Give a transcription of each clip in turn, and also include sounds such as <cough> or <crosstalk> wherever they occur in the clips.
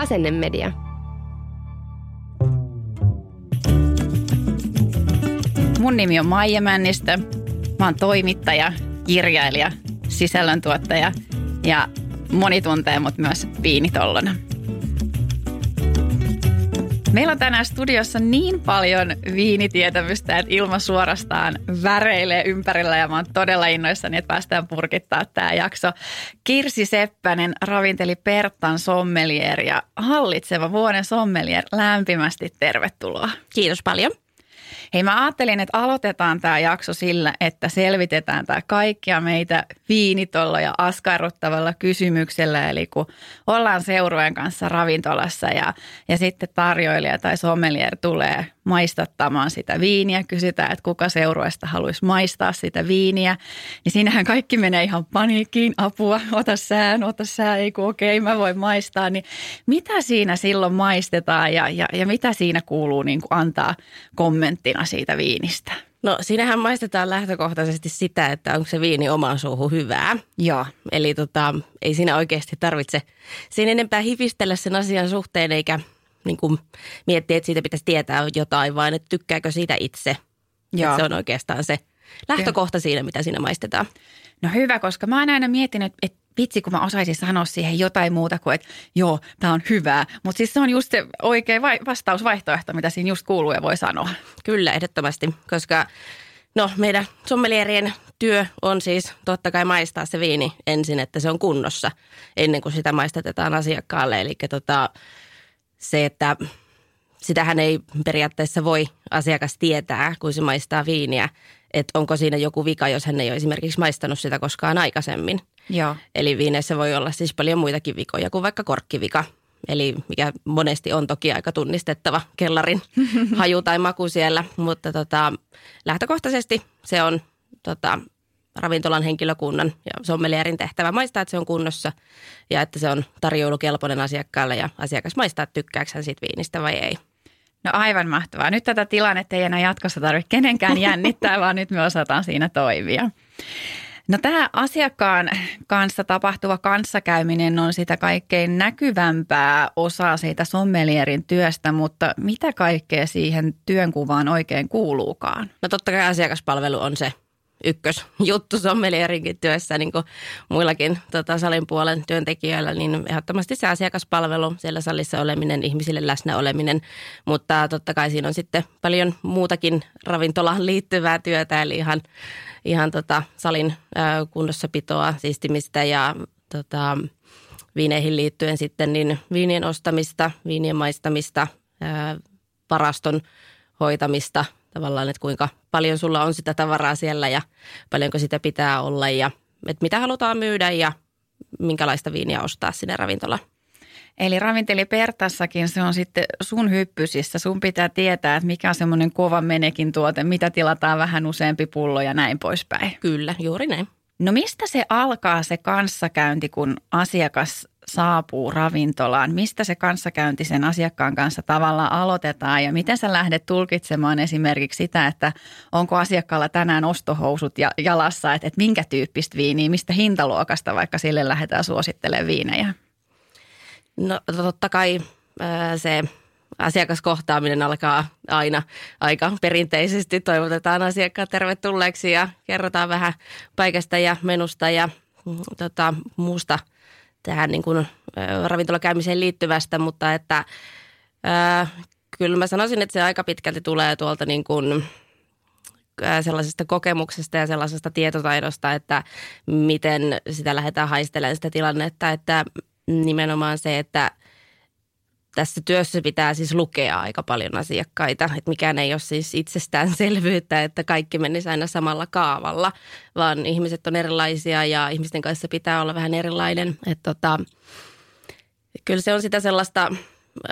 Asennemedia. Mun nimi on Maija Männistö. Mä oon toimittaja, kirjailija, sisällöntuottaja ja moni tuntee mut myös viinitollona. Meillä on tänään studiossa niin paljon viinitietämystä, että ilma suorastaan väreilee ympärillä ja mä oon todella innoissani, että päästään purkittaa tämä jakso. Kirsi Seppänen ravinteli Perttan sommelier ja hallitseva vuoden sommelier. Lämpimästi tervetuloa. Kiitos paljon. Hei mä ajattelin, että aloitetaan tämä jakso sillä, että selvitetään tämä kaikkia meitä viinitolla ja askarruttavalla kysymyksellä. Eli kun ollaan seurueen kanssa ravintolassa ja, ja sitten tarjoilija tai sommelier tulee maistattamaan sitä viiniä, kysytään, että kuka seurueesta haluaisi maistaa sitä viiniä, niin siinähän kaikki menee ihan paniikkiin, apua, ota sään, ota sää, ei kun okei, okay, mä voin maistaa, niin mitä siinä silloin maistetaan ja, ja, ja mitä siinä kuuluu niin kuin antaa kommenttina siitä viinistä? No siinähän maistetaan lähtökohtaisesti sitä, että onko se viini omaan suuhun hyvää. Joo. Eli tota, ei siinä oikeasti tarvitse siinä enempää hifistellä sen asian suhteen eikä niin kuin miettiä, että siitä pitäisi tietää jotain, vaan että tykkääkö siitä itse. Joo. se on oikeastaan se lähtökohta Kyllä. siinä, mitä siinä maistetaan. No hyvä, koska mä oon aina miettinyt, että vitsi, kun mä osaisin sanoa siihen jotain muuta kuin, että joo, tämä on hyvää. Mutta siis se on just se oikea vastausvaihtoehto, mitä siinä just kuuluu ja voi sanoa. Kyllä, ehdottomasti, koska no meidän sommelierien työ on siis totta kai maistaa se viini ensin, että se on kunnossa ennen kuin sitä maistetetaan asiakkaalle. Eli tota, se, että sitähän ei periaatteessa voi asiakas tietää, kun se maistaa viiniä, että onko siinä joku vika, jos hän ei ole esimerkiksi maistanut sitä koskaan aikaisemmin. Joo. Eli viineissä voi olla siis paljon muitakin vikoja kuin vaikka korkkivika. Eli mikä monesti on toki aika tunnistettava kellarin <laughs> haju tai maku siellä, mutta tota, lähtökohtaisesti se on tota, ravintolan henkilökunnan ja sommelierin tehtävä maistaa, että se on kunnossa ja että se on tarjoulukelpoinen asiakkaalle ja asiakas maistaa, että tykkääkö hän siitä viinistä vai ei. No aivan mahtavaa. Nyt tätä tilannetta ei enää jatkossa tarvitse kenenkään jännittää, <laughs> vaan nyt me osataan siinä toimia. No tämä asiakkaan kanssa tapahtuva kanssakäyminen on sitä kaikkein näkyvämpää osaa siitä sommelierin työstä, mutta mitä kaikkea siihen työnkuvaan oikein kuuluukaan? No totta kai asiakaspalvelu on se ykkösjuttu sommelierinkin työssä, niin kuin muillakin tota, salin puolen työntekijöillä, niin ehdottomasti se asiakaspalvelu, siellä salissa oleminen, ihmisille läsnä oleminen, mutta totta kai siinä on sitten paljon muutakin ravintolaan liittyvää työtä, eli ihan, ihan tota, salin ää, kunnossapitoa, siistimistä ja tota, viineihin liittyen sitten niin viinien ostamista, viinien maistamista, varaston hoitamista – tavallaan, että kuinka paljon sulla on sitä tavaraa siellä ja paljonko sitä pitää olla ja että mitä halutaan myydä ja minkälaista viiniä ostaa sinne ravintolaan. Eli ravinteli Pertassakin se on sitten sun hyppysissä. Sun pitää tietää, että mikä on semmoinen kova menekin tuote, mitä tilataan vähän useampi pullo ja näin poispäin. Kyllä, juuri näin. No mistä se alkaa se kanssakäynti, kun asiakas saapuu ravintolaan? Mistä se kanssakäynti sen asiakkaan kanssa tavallaan aloitetaan ja miten sä lähdet tulkitsemaan esimerkiksi sitä, että onko asiakkaalla tänään ostohousut ja jalassa, että, että minkä tyyppistä viiniä, mistä hintaluokasta vaikka sille lähdetään suosittelemaan viinejä? No totta kai se asiakaskohtaaminen alkaa aina aika perinteisesti. Toivotetaan asiakkaat tervetulleeksi ja kerrotaan vähän paikasta ja menusta ja mm, tota, muusta – tähän niin kuin, ravintolakäymiseen liittyvästä, mutta että ää, kyllä mä sanoisin, että se aika pitkälti tulee tuolta niin kuin, sellaisesta kokemuksesta ja sellaisesta tietotaidosta, että miten sitä lähdetään haistelemaan sitä tilannetta, että nimenomaan se, että tässä työssä pitää siis lukea aika paljon asiakkaita, että mikään ei ole siis itsestäänselvyyttä, että kaikki menisi aina samalla kaavalla, vaan ihmiset on erilaisia ja ihmisten kanssa pitää olla vähän erilainen. Että tota, kyllä se on sitä sellaista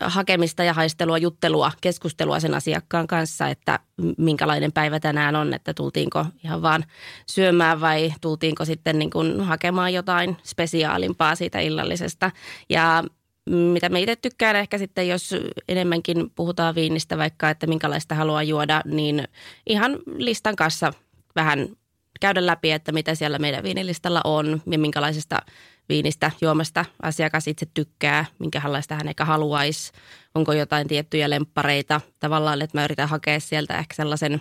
hakemista ja haistelua, juttelua, keskustelua sen asiakkaan kanssa, että minkälainen päivä tänään on, että tultiinko ihan vaan syömään vai tultiinko sitten niin kuin hakemaan jotain spesiaalimpaa siitä illallisesta. Ja mitä me itse tykkään ehkä sitten, jos enemmänkin puhutaan viinistä vaikka, että minkälaista haluaa juoda, niin ihan listan kanssa vähän käydä läpi, että mitä siellä meidän viinilistalla on ja minkälaisesta viinistä juomasta asiakas itse tykkää, minkälaista hän eikä haluaisi, onko jotain tiettyjä lemppareita. Tavallaan, että mä yritän hakea sieltä ehkä sellaisen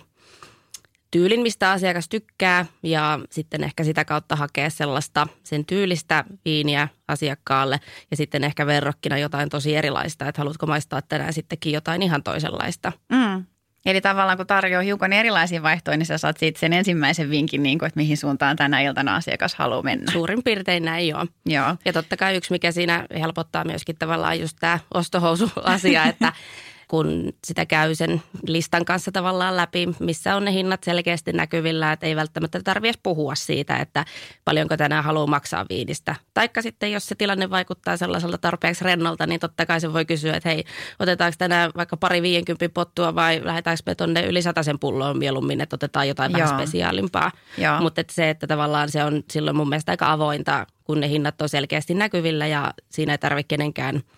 tyylin, mistä asiakas tykkää ja sitten ehkä sitä kautta hakea sellaista sen tyylistä viiniä asiakkaalle ja sitten ehkä verrokkina jotain tosi erilaista, että haluatko maistaa tänään sittenkin jotain ihan toisenlaista. Mm. Eli tavallaan kun tarjoaa hiukan erilaisia vaihtoehtoja, niin sä saat siitä sen ensimmäisen vinkin, niin kuin, että mihin suuntaan tänä iltana asiakas haluaa mennä. Suurin piirtein näin joo. joo. Ja totta kai yksi, mikä siinä helpottaa myöskin tavallaan just tämä ostohousu-asia, että <laughs> kun sitä käy sen listan kanssa tavallaan läpi, missä on ne hinnat selkeästi näkyvillä, että ei välttämättä tarvitse puhua siitä, että paljonko tänään haluaa maksaa viinistä. Taikka sitten, jos se tilanne vaikuttaa sellaiselta tarpeeksi rennolta, niin totta kai se voi kysyä, että hei, otetaanko tänään vaikka pari 50 pottua vai lähdetäänkö me tuonne yli sen pulloon mieluummin, että otetaan jotain Joo. vähän spesiaalimpaa. Mutta että se, että tavallaan se on silloin mun mielestä aika avointa, kun ne hinnat on selkeästi näkyvillä ja siinä ei tarvitse kenenkään –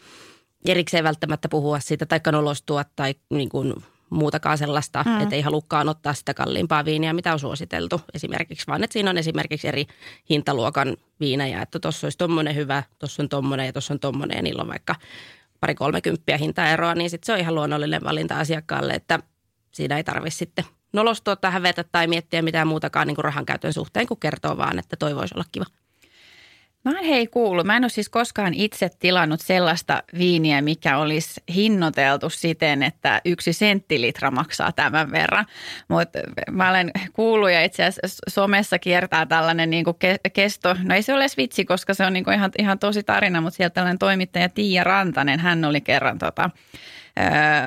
erikseen välttämättä puhua siitä tai nolostua tai niin kuin muutakaan sellaista, mm. että ei halukkaan ottaa sitä kalliimpaa viiniä, mitä on suositeltu esimerkiksi, vaan että siinä on esimerkiksi eri hintaluokan viinejä, että tuossa olisi tuommoinen hyvä, tuossa on tuommoinen ja tuossa on tuommoinen ja niillä on vaikka pari kolmekymppiä hintaeroa, niin sitten se on ihan luonnollinen valinta asiakkaalle, että siinä ei tarvitse sitten nolostua tai hävetä tai miettiä mitään muutakaan niin kuin rahan käytön suhteen, kun kertoo vaan, että toi voisi olla kiva. Mä en hei kuulu. Mä en ole siis koskaan itse tilannut sellaista viiniä, mikä olisi hinnoiteltu siten, että yksi senttilitra maksaa tämän verran. Mutta mä olen kuullut ja itse asiassa somessa kiertää tällainen niin kuin kesto. No ei se ole vitsi, koska se on niin kuin ihan, ihan tosi tarina, mutta sieltä tällainen toimittaja Tiia Rantanen, hän oli kerran tota,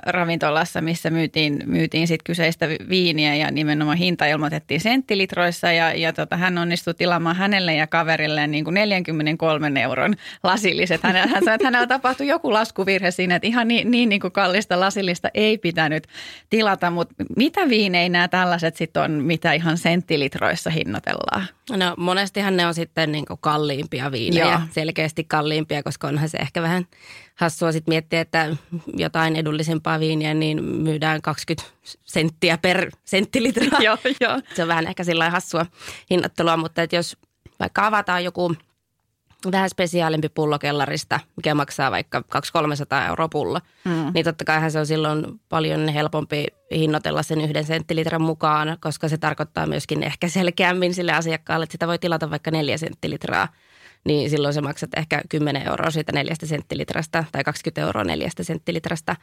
ravintolassa, missä myytiin, myytiin sit kyseistä viiniä ja nimenomaan hinta ilmoitettiin senttilitroissa ja, ja tota, hän onnistui tilaamaan hänelle ja kaverille niin kuin 43 euron lasilliset. Hän, hän sanoi, että hänellä tapahtui joku laskuvirhe siinä, että ihan niin, niin, niin kuin kallista lasillista ei pitänyt tilata, mutta mitä viinejä nämä tällaiset sitten on, mitä ihan senttilitroissa hinnoitellaan? No monestihan ne on sitten niin kuin kalliimpia viinejä, Joo. selkeästi kalliimpia, koska onhan se ehkä vähän hassua sitten miettiä, että jotain edullisempaa viiniä niin myydään 20 senttiä per senttilitra. joo, joo. Se on vähän ehkä sillä hassua hinnoittelua, mutta että jos vaikka avataan joku vähän spesiaalimpi pullo kellarista, mikä maksaa vaikka 200-300 euroa pullo, mm. niin totta kai se on silloin paljon helpompi hinnoitella sen yhden senttilitran mukaan, koska se tarkoittaa myöskin ehkä selkeämmin sille asiakkaalle, että sitä voi tilata vaikka neljä senttilitraa niin silloin se maksat ehkä 10 euroa siitä neljästä senttilitrasta tai 20 euroa neljästä senttilitrasta.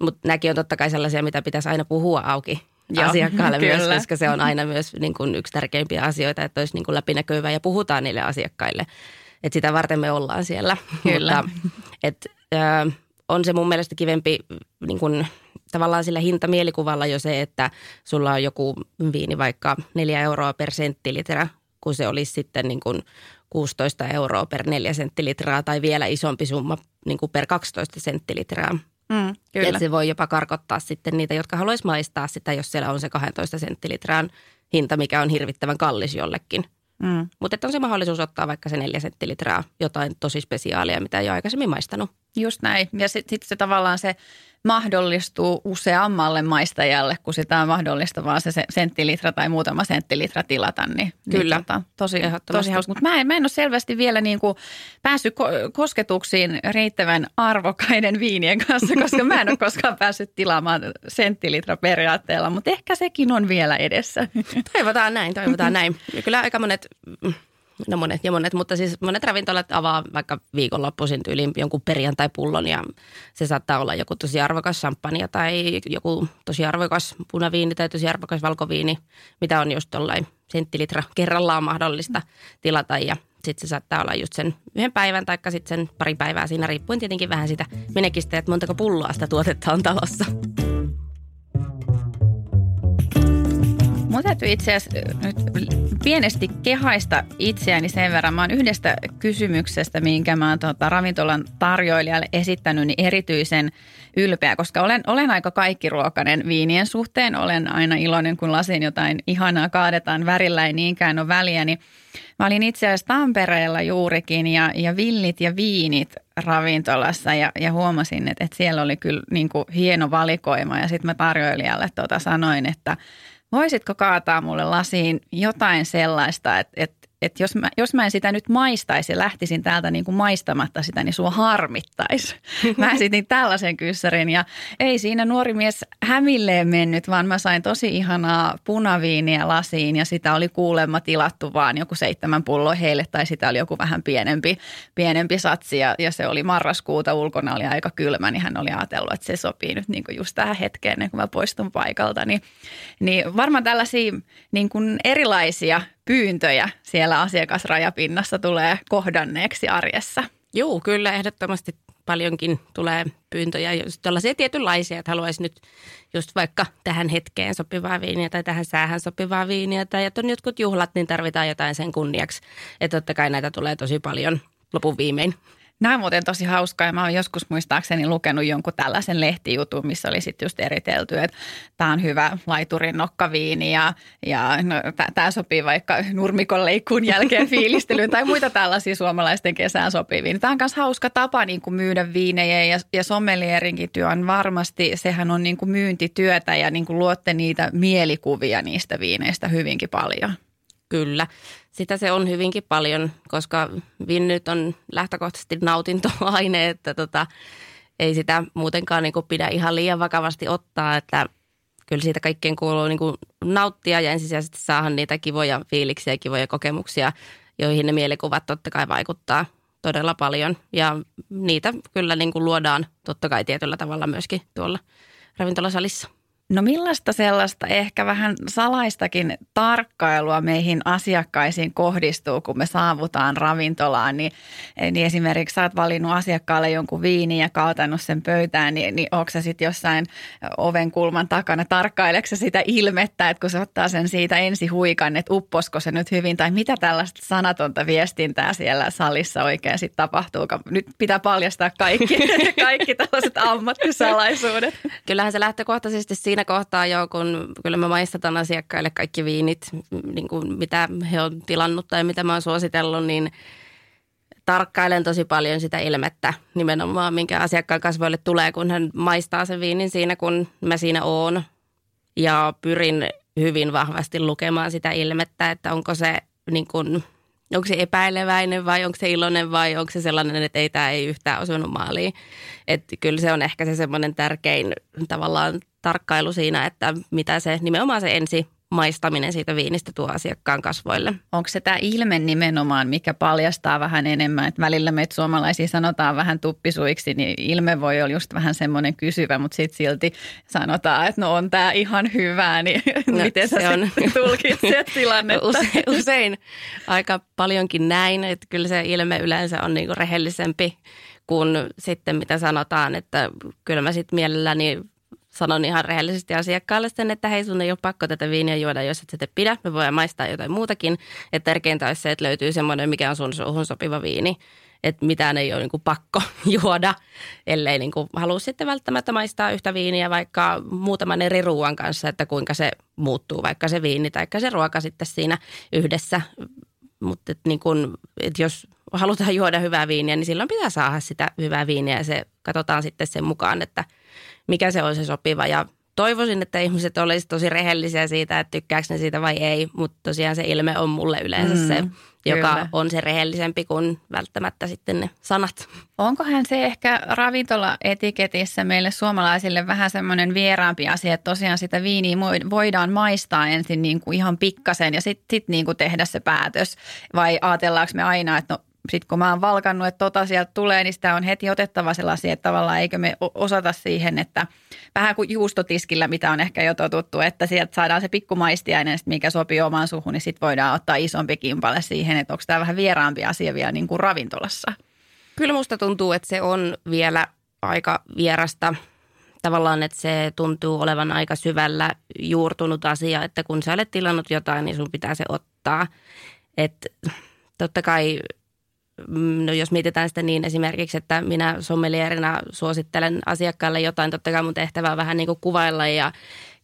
Mutta nämäkin on totta kai sellaisia, mitä pitäisi aina puhua auki Joo, <laughs> asiakkaalle kyllä. myös, koska se on aina myös niin kuin yksi tärkeimpiä asioita, että olisi niin kuin läpinäkyvää ja puhutaan niille asiakkaille. Että sitä varten me ollaan siellä. <laughs> Kyllä. Mutta, et, ö, on se mun mielestä kivempi niin kuin, tavallaan sillä hintamielikuvalla jo se, että sulla on joku viini vaikka neljä euroa per senttilitra, kun se olisi sitten niin kuin 16 euroa per 4 senttilitraa tai vielä isompi summa niin kuin per 12 senttilitraa. Mm, kyllä. Et se voi jopa karkottaa sitten niitä, jotka haluaisi maistaa sitä, jos siellä on se 12 senttilitraan hinta, mikä on hirvittävän kallis jollekin. Mm. Mutta on se mahdollisuus ottaa vaikka se 4 senttilitraa jotain tosi spesiaalia, mitä ei ole aikaisemmin maistanut. Just näin. Ja sitten sit se tavallaan se mahdollistuu useammalle maistajalle, kun sitä on mahdollista vaan se senttilitra tai muutama senttilitra tilata. Niin, niin Kyllä, niin, tota, tosi, tosi hauska. Mutta mä en, mä en ole selvästi vielä niin kuin päässyt ko- kosketuksiin riittävän arvokkaiden viinien kanssa, koska mä en ole koskaan päässyt tilaamaan senttilitra periaatteella, mutta ehkä sekin on vielä edessä. Toivotaan näin, toivotaan näin. Ja kyllä aika monet No monet ja monet, mutta siis monet ravintolat avaa vaikka viikonloppuisin tyyliin jonkun perjantai-pullon ja se saattaa olla joku tosi arvokas champagne tai joku tosi arvokas punaviini tai tosi arvokas valkoviini, mitä on just tollain senttilitra kerrallaan mahdollista tilata ja sitten se saattaa olla just sen yhden päivän tai sitten sen pari päivää siinä, riippuen tietenkin vähän sitä menekistä, että montako pulloa sitä tuotetta on talossa. Mun täytyy itse asiassa nyt pienesti kehaista itseäni sen verran. Mä oon yhdestä kysymyksestä, minkä mä oon tota, ravintolan tarjoilijalle esittänyt, niin erityisen ylpeä, koska olen, olen aika kaikkiruokainen viinien suhteen. Olen aina iloinen, kun lasiin jotain ihanaa kaadetaan. Värillä ei niinkään ole väliä, niin Mä olin itse asiassa Tampereella juurikin ja, ja villit ja viinit ravintolassa ja, ja huomasin, että, että siellä oli kyllä niin kuin hieno valikoima ja sitten mä tarjoilijalle tota sanoin, että voisitko kaataa mulle lasiin jotain sellaista, että, että että jos mä, jos mä en sitä nyt maistaisi ja lähtisin täältä niin kuin maistamatta sitä, niin sua harmittaisi. <laughs> Mä esitin tällaisen kyssärin ja ei siinä nuori mies hämilleen mennyt, vaan mä sain tosi ihanaa punaviiniä lasiin ja sitä oli kuulemma tilattu vaan joku seitsemän pulloa heille tai sitä oli joku vähän pienempi, pienempi satsi ja, ja se oli marraskuuta, ulkona oli aika kylmä, niin hän oli ajatellut, että se sopii nyt niin kuin just tähän hetkeen, kuin mä poistun paikalta. Niin, niin varmaan tällaisia niin kuin erilaisia pyyntöjä siellä asiakasrajapinnassa tulee kohdanneeksi arjessa? Joo, kyllä ehdottomasti paljonkin tulee pyyntöjä, just tällaisia tietynlaisia, että haluaisi nyt just vaikka tähän hetkeen sopivaa viiniä tai tähän säähän sopivaa viiniä tai että on jotkut juhlat, niin tarvitaan jotain sen kunniaksi. Että totta kai näitä tulee tosi paljon lopun viimein. Nämä on muuten tosi hauskaa ja mä oon joskus muistaakseni lukenut jonkun tällaisen lehtijutun, missä oli sitten just eritelty, että tämä on hyvä laiturin nokkaviini ja, ja no, tämä sopii vaikka nurmikon leikkuun jälkeen <laughs> fiilistelyyn tai muita tällaisia suomalaisten kesään sopivia. Tämä on myös hauska tapa niin kuin myydä viinejä ja, ja sommelierinkin työ on varmasti, sehän on niin kuin myyntityötä ja niin kuin luotte niitä mielikuvia niistä viineistä hyvinkin paljon. Kyllä, sitä se on hyvinkin paljon, koska vinnyt on lähtökohtaisesti nautintoaine, että tota, ei sitä muutenkaan niin pidä ihan liian vakavasti ottaa, että kyllä siitä kaikkien kuuluu niin nauttia ja ensisijaisesti saada niitä kivoja fiiliksiä ja kivoja kokemuksia, joihin ne mielikuvat totta kai vaikuttaa todella paljon. Ja niitä kyllä niin luodaan totta kai tietyllä tavalla myöskin tuolla ravintolasalissa. No millaista sellaista ehkä vähän salaistakin tarkkailua meihin asiakkaisiin kohdistuu, kun me saavutaan ravintolaan, niin, niin esimerkiksi sä oot valinnut asiakkaalle jonkun viini ja kaatanut sen pöytään, niin, niin onko sitten jossain oven kulman takana, tarkkaileeko sitä ilmettä, että kun se ottaa sen siitä ensi huikan, että upposko se nyt hyvin, tai mitä tällaista sanatonta viestintää siellä salissa oikein sitten tapahtuu, nyt pitää paljastaa kaikki, <laughs> kaikki tällaiset ammattisalaisuudet. Kyllähän se lähtökohtaisesti siinä siinä kohtaa jo, kun kyllä mä maistetaan asiakkaille kaikki viinit, niin kuin mitä he on tilannut tai mitä mä oon suositellut, niin tarkkailen tosi paljon sitä ilmettä nimenomaan, minkä asiakkaan kasvoille tulee, kun hän maistaa sen viinin siinä, kun mä siinä oon. Ja pyrin hyvin vahvasti lukemaan sitä ilmettä, että onko se niin kuin, onko se epäileväinen vai onko se iloinen vai onko se sellainen, että ei tämä ei yhtään osunut maaliin. Että kyllä se on ehkä se semmoinen tärkein tavallaan tarkkailu siinä, että mitä se nimenomaan se ensi maistaminen siitä viinistä tuo asiakkaan kasvoille. Onko se tämä ilme nimenomaan, mikä paljastaa vähän enemmän, että välillä meitä suomalaisia sanotaan vähän tuppisuiksi, niin ilme voi olla just vähän semmoinen kysyvä, mutta sitten silti sanotaan, että no on tämä ihan hyvä, niin <laughs> no, miten sä on tulkitset tilannetta? <laughs> Usein, usein aika paljonkin näin, että kyllä se ilme yleensä on niinku rehellisempi kuin sitten mitä sanotaan, että kyllä mä sitten mielelläni sanon ihan rehellisesti asiakkaalle sen, että hei sun ei ole pakko tätä viiniä juoda, jos et sitä pidä. Me voidaan maistaa jotain muutakin. Että tärkeintä olisi se, että löytyy semmoinen, mikä on sun suuhun sopiva viini. Että mitään ei ole niin kuin pakko <laughs> juoda, ellei niin kuin halua sitten välttämättä maistaa yhtä viiniä vaikka muutaman eri ruoan kanssa, että kuinka se muuttuu, vaikka se viini tai se ruoka sitten siinä yhdessä. Mutta niin kun, et jos halutaan juoda hyvää viiniä, niin silloin pitää saada sitä hyvää viiniä ja se katsotaan sitten sen mukaan, että – mikä se on se sopiva. Ja toivoisin, että ihmiset olisivat tosi rehellisiä siitä, että tykkääkö ne siitä vai ei, mutta tosiaan se ilme on mulle yleensä mm, se, joka kyllä. on se rehellisempi kuin välttämättä sitten ne sanat. Onkohan se ehkä ravintolaetiketissä meille suomalaisille vähän semmoinen vieraampi asia, että tosiaan sitä viiniä voidaan maistaa ensin niin kuin ihan pikkasen ja sitten sit niin kuin tehdä se päätös vai ajatellaanko me aina, että no sitten kun mä oon valkannut, että tota sieltä tulee, niin sitä on heti otettava sellaisia, että tavallaan eikö me osata siihen, että vähän kuin juustotiskillä, mitä on ehkä jo totuttu, että sieltä saadaan se pikku maistiainen, mikä sopii omaan suhun, niin sitten voidaan ottaa isompi kimpale siihen, että onko tämä vähän vieraampi asia vielä niin kuin ravintolassa. Kyllä musta tuntuu, että se on vielä aika vierasta tavallaan, että se tuntuu olevan aika syvällä juurtunut asia, että kun sä olet tilannut jotain, niin sun pitää se ottaa. Että totta kai, no jos mietitään sitä niin esimerkiksi, että minä sommelierina suosittelen asiakkaalle jotain, totta kai mun tehtävä on vähän niin kuin kuvailla ja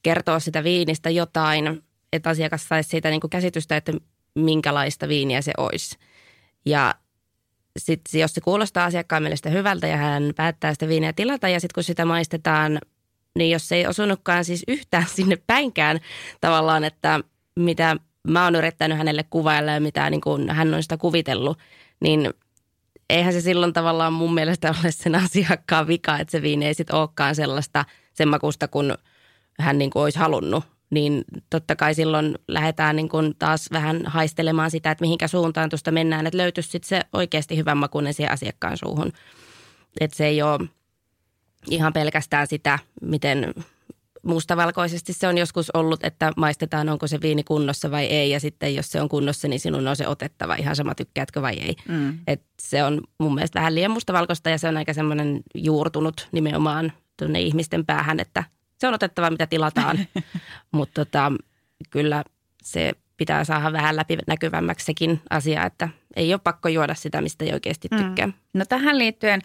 kertoa sitä viinistä jotain, että asiakas saisi siitä niin kuin käsitystä, että minkälaista viiniä se olisi. Ja sitten jos se kuulostaa asiakkaan mielestä hyvältä ja hän päättää sitä viiniä tilata ja sitten kun sitä maistetaan, niin jos se ei osunutkaan siis yhtään <laughs> sinne päinkään tavallaan, että mitä mä oon yrittänyt hänelle kuvailla ja mitä niin kuin hän on sitä kuvitellut, niin eihän se silloin tavallaan mun mielestä ole sen asiakkaan vika, että se viini ei sitten olekaan sellaista sen makusta, kun hän niin kuin olisi halunnut niin totta kai silloin lähdetään niin kuin taas vähän haistelemaan sitä, että mihinkä suuntaan tuosta mennään, että löytyisi sitten se oikeasti hyvän makuinen siihen asiakkaan suuhun. Että se ei ole ihan pelkästään sitä, miten mustavalkoisesti se on joskus ollut, että maistetaan, onko se viini kunnossa vai ei. Ja sitten jos se on kunnossa, niin sinun on se otettava ihan sama tykkäätkö vai ei. Mm. Et se on mun mielestä vähän liian mustavalkoista ja se on aika semmoinen juurtunut nimenomaan tuonne ihmisten päähän, että – se on otettava, mitä tilataan. <laughs> Mutta tota, kyllä se pitää saada vähän läpinäkyvämmäksi sekin asia, että ei ole pakko juoda sitä, mistä ei oikeasti mm. tykkää. Mm. No tähän liittyen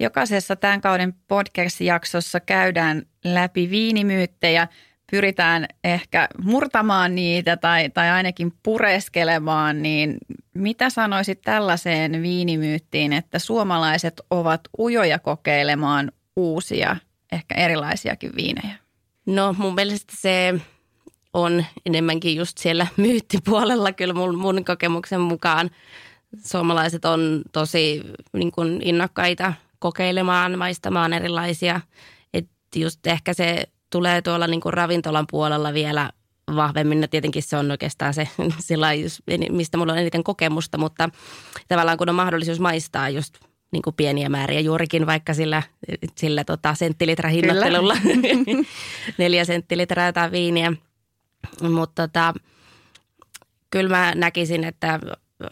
jokaisessa tämän kauden podcast-jaksossa käydään läpi viinimyyttejä, pyritään ehkä murtamaan niitä tai, tai ainakin pureskelemaan, niin mitä sanoisit tällaiseen viinimyyttiin, että suomalaiset ovat ujoja kokeilemaan uusia ehkä erilaisiakin viinejä? No mun mielestä se on enemmänkin just siellä myyttipuolella kyllä mun, mun kokemuksen mukaan. Suomalaiset on tosi niin kuin innokkaita kokeilemaan, maistamaan erilaisia. Et just ehkä se tulee tuolla niin kuin ravintolan puolella vielä vahvemmin. No tietenkin se on oikeastaan se, <laughs> sillä mistä mulla on eniten kokemusta, mutta tavallaan kun on mahdollisuus maistaa just niin kuin pieniä määriä juurikin vaikka sillä, sillä tota senttilitra hinnoittelulla. <laughs> Neljä senttilitraa jotain viiniä. Mutta tota, kyllä mä näkisin, että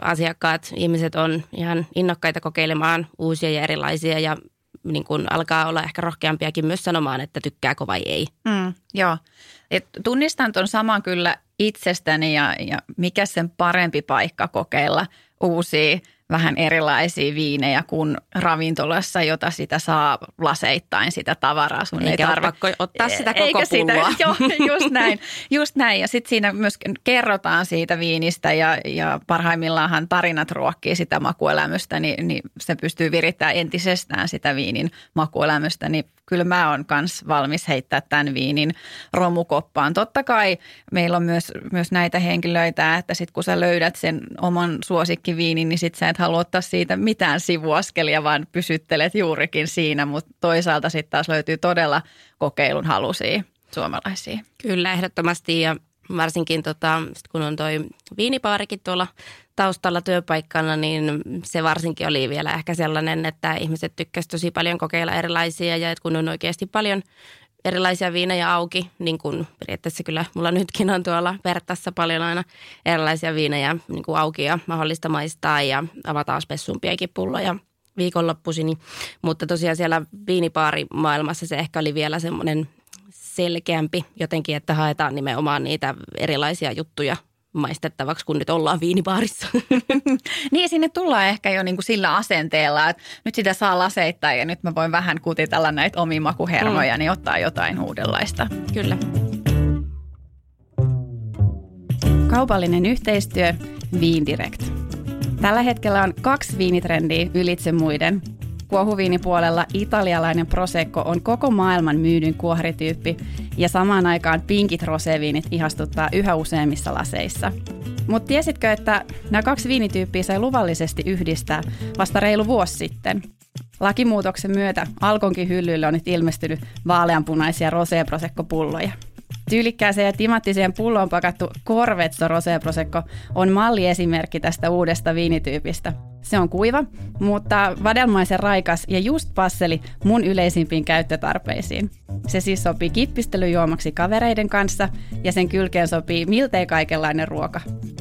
asiakkaat, ihmiset on ihan innokkaita kokeilemaan uusia ja erilaisia ja niin kuin alkaa olla ehkä rohkeampiakin myös sanomaan, että tykkääkö vai ei. Mm, joo. Et tunnistan tuon saman kyllä itsestäni ja, ja mikä sen parempi paikka kokeilla uusia vähän erilaisia viinejä kuin ravintolassa, jota sitä saa laseittain sitä tavaraa. Sun Eikä ei tarvitse ottaa sitä koko Eikä pulloa. Sitä, <laughs> joo, just näin. Just näin. Ja sitten siinä myös kerrotaan siitä viinistä ja, ja parhaimmillaanhan tarinat ruokkii sitä makuelämystä, niin, niin se pystyy virittämään entisestään sitä viinin makuelämystä. Niin kyllä mä oon myös valmis heittää tämän viinin romukoppaan. Totta kai meillä on myös, myös näitä henkilöitä, että sitten kun sä löydät sen oman suosikkiviinin, niin sitten sä et halua ottaa siitä mitään sivuaskelia, vaan pysyttelet juurikin siinä, mutta toisaalta sitten taas löytyy todella kokeilun halusia suomalaisia. Kyllä, ehdottomasti ja varsinkin tota, kun on toi viinipaarikin tuolla taustalla työpaikkana, niin se varsinkin oli vielä ehkä sellainen, että ihmiset tykkäsivät tosi paljon kokeilla erilaisia ja että kun on oikeasti paljon erilaisia viinejä auki, niin kuin periaatteessa kyllä mulla nytkin on tuolla vertassa paljon aina erilaisia viinejä niin kuin auki ja mahdollista maistaa ja avataan spessumpiakin pulloja viikonloppuisin. Mutta tosiaan siellä viinipaarimaailmassa se ehkä oli vielä semmoinen selkeämpi jotenkin, että haetaan nimenomaan niitä erilaisia juttuja maistettavaksi, kun nyt ollaan viinibaarissa. <laughs> niin, sinne tullaan ehkä jo niin kuin sillä asenteella, että nyt sitä saa laseittaa ja nyt mä voin vähän kutitella näitä omia makuhermoja, mm. niin ottaa jotain uudenlaista. Kyllä. Kaupallinen yhteistyö Viindirect. Tällä hetkellä on kaksi viinitrendiä ylitse muiden. Kuohuviinipuolella italialainen Prosecco on koko maailman myydyn kuoharityyppi ja samaan aikaan pinkit roseviinit ihastuttaa yhä useimmissa laseissa. Mutta tiesitkö, että nämä kaksi viinityyppiä sai luvallisesti yhdistää vasta reilu vuosi sitten? Lakimuutoksen myötä Alkonkin hyllyille on nyt ilmestynyt vaaleanpunaisia rosé pulloja Tyylikkääseen ja timanttiseen pulloon pakattu Corvetto Rosé Prosecco on malliesimerkki tästä uudesta viinityypistä – Se on kuiva, mutta vadelmaisen raikas ja just passeli mun yleisimpiin käyttötarpeisiin. Se siis sopii kippistelyjuomaksi kavereiden kanssa ja sen kylkeen sopii miltei kaikenlainen ruoka.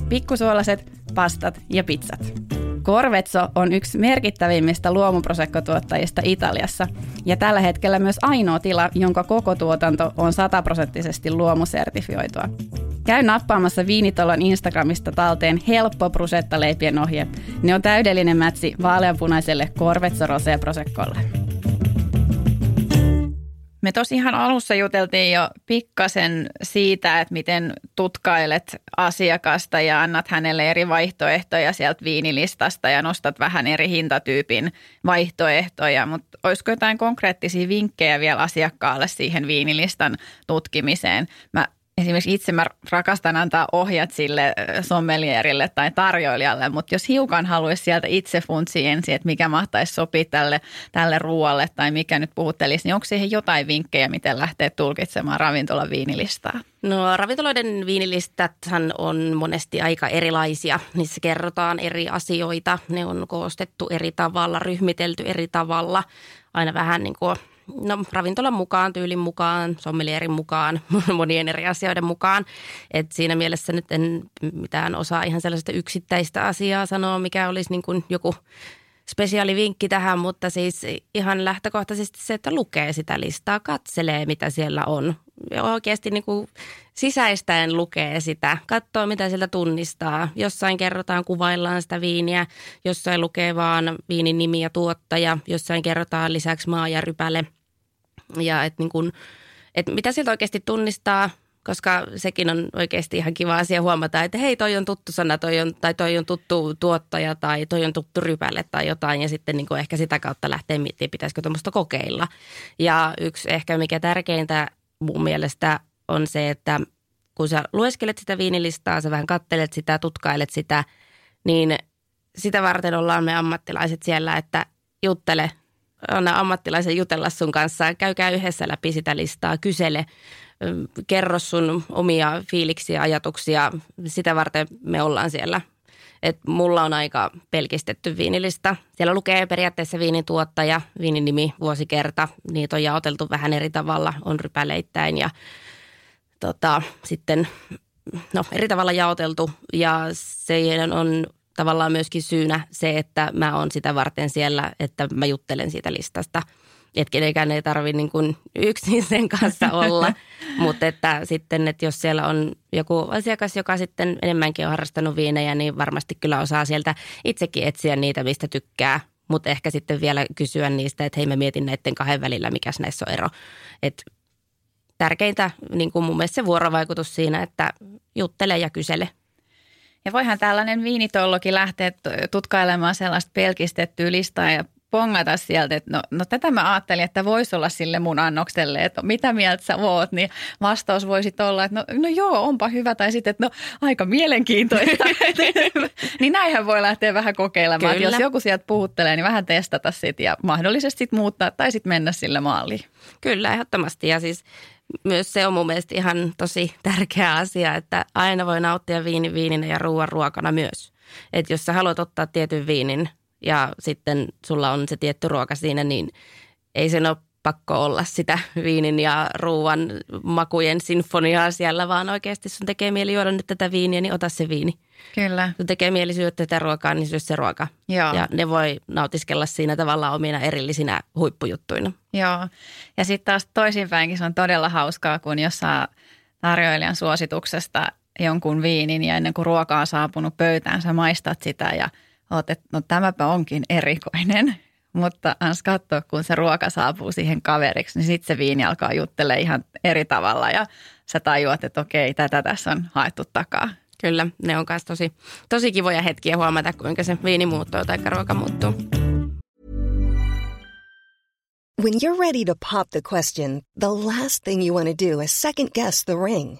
Pikkusuolaset, pastat ja pizzat. Corvezzo on yksi merkittävimmistä luomuprosekkotuottajista Italiassa ja tällä hetkellä myös ainoa tila, jonka koko tuotanto on sataprosenttisesti luomusertifioitua. Käy nappaamassa Viinitalon Instagramista talteen helppo brusettaleipien ohje. Ne on täydellinen mätsi vaaleanpunaiselle Corvezzo Rosé Proseccolle. Me tosi ihan alussa juteltiin jo pikkasen siitä, että miten tutkailet asiakasta ja annat hänelle eri vaihtoehtoja sieltä viinilistasta ja nostat vähän eri hintatyypin vaihtoehtoja, mutta olisiko jotain konkreettisia vinkkejä vielä asiakkaalle siihen viinilistan tutkimiseen? Mä esimerkiksi itse mä rakastan antaa ohjat sille sommelierille tai tarjoilijalle, mutta jos hiukan haluaisi sieltä itse funtsia ensin, että mikä mahtaisi sopia tälle, tälle ruoalle tai mikä nyt puhuttelisi, niin onko siihen jotain vinkkejä, miten lähtee tulkitsemaan ravintolan viinilistaa? No ravintoloiden viinilistathan on monesti aika erilaisia. Niissä kerrotaan eri asioita. Ne on koostettu eri tavalla, ryhmitelty eri tavalla. Aina vähän niin kuin no, ravintolan mukaan, tyylin mukaan, sommelierin mukaan, <laughs> monien eri asioiden mukaan. Et siinä mielessä nyt en mitään osaa ihan sellaista yksittäistä asiaa sanoa, mikä olisi niin kuin joku spesiaalivinkki tähän, mutta siis ihan lähtökohtaisesti se, että lukee sitä listaa, katselee mitä siellä on. Ja oikeasti niin kuin sisäistäen lukee sitä, katsoo mitä sieltä tunnistaa. Jossain kerrotaan, kuvaillaan sitä viiniä, jossain lukee vaan viinin nimi ja tuottaja, jossain kerrotaan lisäksi maa ja rypäle – ja että niin kun, et mitä sieltä oikeasti tunnistaa, koska sekin on oikeasti ihan kiva asia huomata, että hei toi on tuttu sana toi on, tai toi on tuttu tuottaja tai toi on tuttu rypäle tai jotain ja sitten niin ehkä sitä kautta lähtee miettimään, pitäisikö tuommoista kokeilla. Ja yksi ehkä mikä tärkeintä mun mielestä on se, että kun sä lueskelet sitä viinilistaa, sä vähän kattelet sitä, tutkailet sitä, niin sitä varten ollaan me ammattilaiset siellä, että juttele anna ammattilaisen jutella sun kanssa, käykää yhdessä läpi sitä listaa, kysele, kerro sun omia fiiliksiä, ajatuksia, sitä varten me ollaan siellä. Et mulla on aika pelkistetty viinilista. Siellä lukee periaatteessa viinituottaja, viinin nimi, vuosikerta. Niitä on jaoteltu vähän eri tavalla, on rypäleittäin ja tota, sitten no, eri tavalla jaoteltu. Ja se on tavallaan myöskin syynä se, että mä oon sitä varten siellä, että mä juttelen siitä listasta. Että kenenkään ei tarvitse niin kuin yksin sen kanssa <laughs> olla, mutta että sitten, että jos siellä on joku asiakas, joka sitten enemmänkin on harrastanut viinejä, niin varmasti kyllä osaa sieltä itsekin etsiä niitä, mistä tykkää. Mutta ehkä sitten vielä kysyä niistä, että hei mä mietin näiden kahden välillä, mikä näissä on ero. Et tärkeintä niin kuin mun mielestä se vuorovaikutus siinä, että juttele ja kysele – ja voihan tällainen viinitollokin lähteä tutkailemaan sellaista pelkistettyä listaa ja pongata sieltä, että no, no tätä mä ajattelin, että voisi olla sille mun annokselle, että mitä mieltä sä oot, niin vastaus voisi olla, että no, no joo, onpa hyvä, tai sitten, että no aika mielenkiintoista. <laughs> niin näinhän voi lähteä vähän kokeilemaan, että jos joku sieltä puhuttelee, niin vähän testata sitten ja mahdollisesti sit muuttaa tai sitten mennä sille maaliin. Kyllä, ehdottomasti ja siis myös se on mun mielestä ihan tosi tärkeä asia, että aina voi nauttia viini viininä ja ruoan ruokana myös. Että jos sä haluat ottaa tietyn viinin ja sitten sulla on se tietty ruoka siinä, niin ei sen ole pakko olla sitä viinin ja ruoan makujen sinfoniaa siellä, vaan oikeasti sun tekee mieli juoda nyt tätä viiniä, niin ota se viini. Kyllä. Kun tekee mieli syödä tätä ruokaa, niin syö se ruoka. Joo. Ja ne voi nautiskella siinä tavallaan omina erillisinä huippujuttuina. Joo. Ja sitten taas toisinpäinkin se on todella hauskaa, kun jos saa tarjoilijan suosituksesta jonkun viinin ja ennen kuin ruoka on saapunut pöytään, sä maistat sitä ja oot, että no tämäpä onkin erikoinen. <laughs> Mutta ans katsoa, kun se ruoka saapuu siihen kaveriksi, niin sitten se viini alkaa juttele ihan eri tavalla ja sä tajuat, että okei, tätä tässä on haettu takaa. Kyllä, ne on myös tosi, tosi kivoja hetkiä huomata, kuinka se viini muuttuu tai ruoka muuttuu. When you're ready to pop the question, the last thing you want to do is second guess the ring.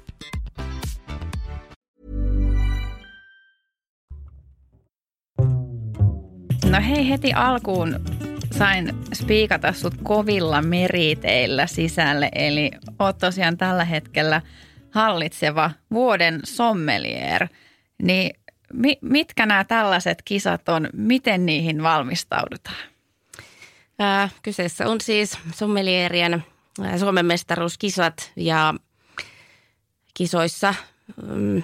No hei, heti alkuun sain spiikata sut kovilla meriteillä sisälle, eli oot tosiaan tällä hetkellä hallitseva vuoden sommelier. Niin mi- mitkä nämä tällaiset kisat on, miten niihin valmistaudutaan? Ää, kyseessä on siis sommelierien ää, Suomen mestaruuskisat ja kisoissa,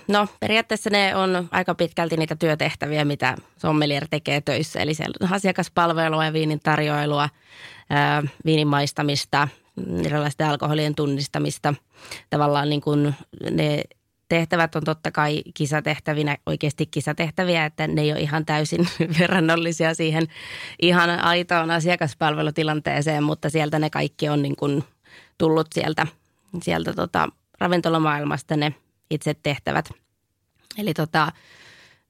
no periaatteessa ne on aika pitkälti niitä työtehtäviä, mitä sommelier tekee töissä. Eli siellä on asiakaspalvelua ja viinin tarjoilua, viinin maistamista, erilaisten alkoholien tunnistamista. Tavallaan niin kuin ne tehtävät on totta kai kisatehtävinä oikeasti kisatehtäviä, että ne ei ole ihan täysin <laughs> verrannollisia siihen ihan aitoon asiakaspalvelutilanteeseen, mutta sieltä ne kaikki on niin kuin tullut sieltä, sieltä tota ravintolamaailmasta ne itse tehtävät. Eli tota,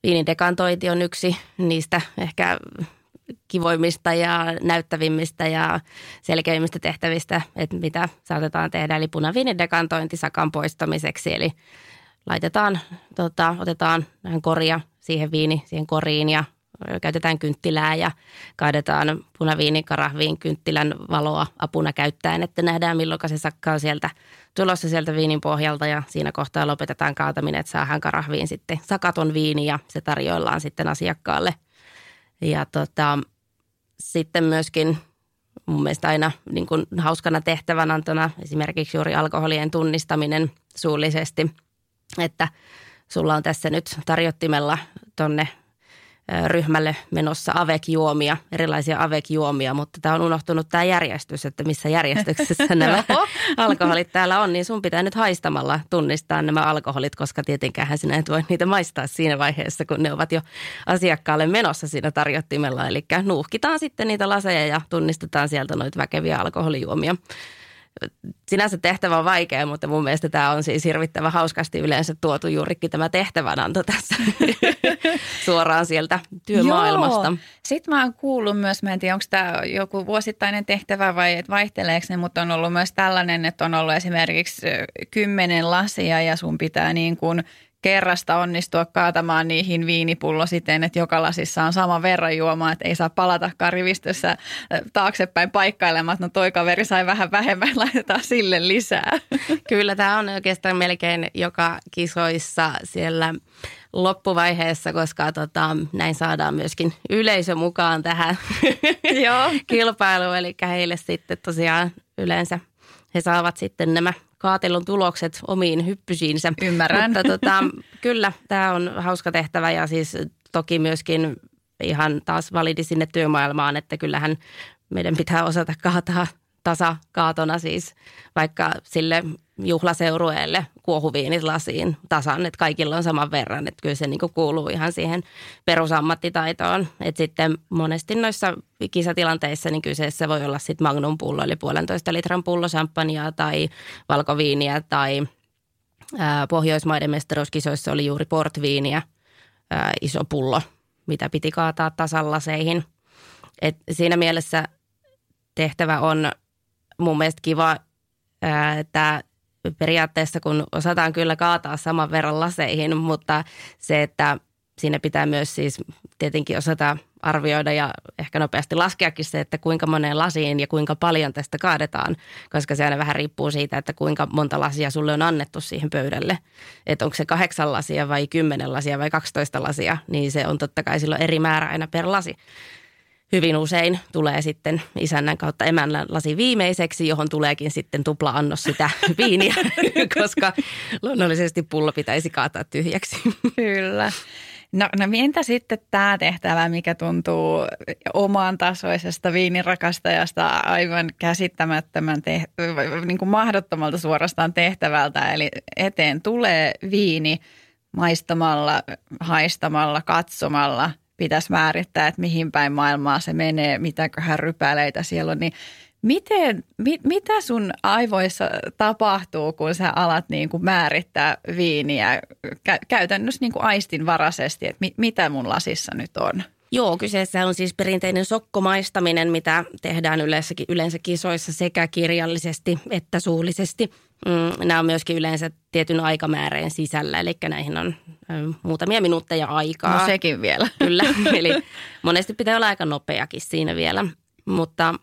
viinin dekantointi on yksi niistä ehkä kivoimmista ja näyttävimmistä ja selkeimmistä tehtävistä, että mitä saatetaan tehdä. Eli punaviinin dekantointi sakan poistamiseksi, eli laitetaan, tota, otetaan vähän koria siihen viini, siihen koriin ja käytetään kynttilää ja kaadetaan punaviinikarahviin kynttilän valoa apuna käyttäen, että nähdään milloin se sakka on sieltä tulossa sieltä viinin pohjalta ja siinä kohtaa lopetetaan kaataminen, että saadaan karahviin sitten sakaton viini ja se tarjoillaan sitten asiakkaalle. Ja tota, sitten myöskin mun mielestä aina niin kuin hauskana tehtävänantona esimerkiksi juuri alkoholien tunnistaminen suullisesti – että sulla on tässä nyt tarjottimella tonne ryhmälle menossa avek-juomia, erilaisia avek-juomia, mutta tämä on unohtunut tämä järjestys, että missä järjestyksessä <laughs> nämä alkoholit täällä on, niin sun pitää nyt haistamalla tunnistaa nämä alkoholit, koska tietenkään sinä et voi niitä maistaa siinä vaiheessa, kun ne ovat jo asiakkaalle menossa siinä tarjottimella. Eli nuuhkitaan sitten niitä laseja ja tunnistetaan sieltä noita väkeviä alkoholijuomia sinänsä tehtävä on vaikea, mutta mun mielestä tämä on siis hirvittävän hauskasti yleensä tuotu juurikin tämä tehtävänanto tässä <laughs> suoraan sieltä työmaailmasta. Joo. Sitten mä oon kuullut myös, mä en tiedä onko tämä joku vuosittainen tehtävä vai et vaihteleeko ne, mutta on ollut myös tällainen, että on ollut esimerkiksi kymmenen lasia ja sun pitää niin kuin kerrasta onnistua kaatamaan niihin viinipullo siten, että joka lasissa on sama verran juomaa, että ei saa palata rivistössä äh, taaksepäin paikkailemaan, että no toi kaveri sai vähän vähemmän, <laughs> laitetaan sille lisää. <laughs> Kyllä, tämä on oikeastaan melkein joka kisoissa siellä loppuvaiheessa, koska tota, näin saadaan myöskin yleisö mukaan tähän <laughs> kilpailuun. Eli heille sitten tosiaan yleensä he saavat sitten nämä kaatelun tulokset omiin hyppysiinsä. Ymmärrän. Mutta tota, kyllä, tämä on hauska tehtävä ja siis toki myöskin ihan taas validi sinne työmaailmaan, että kyllähän meidän pitää osata kaataa tasakaatona siis vaikka sille juhlaseurueelle kuohuviinit lasiin tasan, että kaikilla on saman verran. Että kyllä se niin kuuluu ihan siihen perusammattitaitoon. Että sitten monesti noissa kisatilanteissa niin kyseessä voi olla sitten magnum pullo, eli puolentoista litran pullo champagnea tai valkoviiniä tai ää, Pohjoismaiden mestaruuskisoissa oli juuri portviiniä, ää, iso pullo, mitä piti kaataa tasan laseihin. Et siinä mielessä tehtävä on mun mielestä kiva, että periaatteessa kun osataan kyllä kaataa saman verran laseihin, mutta se, että siinä pitää myös siis tietenkin osata arvioida ja ehkä nopeasti laskeakin se, että kuinka moneen lasiin ja kuinka paljon tästä kaadetaan, koska se aina vähän riippuu siitä, että kuinka monta lasia sulle on annettu siihen pöydälle. Että onko se kahdeksan lasia vai kymmenen lasia vai 12 lasia, niin se on totta kai silloin eri määrä aina per lasi hyvin usein tulee sitten isännän kautta emännän lasi viimeiseksi, johon tuleekin sitten tupla annos sitä <laughs> viiniä, koska luonnollisesti pullo pitäisi kaataa tyhjäksi. Kyllä. No, no entä sitten tämä tehtävä, mikä tuntuu omaan tasoisesta viinirakastajasta aivan käsittämättömän, te- niin kuin mahdottomalta suorastaan tehtävältä. Eli eteen tulee viini maistamalla, haistamalla, katsomalla. Pitäisi määrittää, että mihin päin maailmaa se menee, mitäköhän rypäleitä siellä on. Niin Miten, mit, mitä sun aivoissa tapahtuu, kun sä alat niin kuin määrittää viiniä kä- käytännössä niin kuin aistinvaraisesti, että mi, mitä mun lasissa nyt on? Joo, kyseessä on siis perinteinen sokkomaistaminen, mitä tehdään yleensä, yleensä kisoissa sekä kirjallisesti että suullisesti. Mm, nämä on myöskin yleensä tietyn aikamääreen sisällä, eli näihin on muutamia minuutteja aikaa. No sekin vielä. <laughs> Kyllä, <laughs> eli monesti pitää olla aika nopeakin siinä vielä, mutta –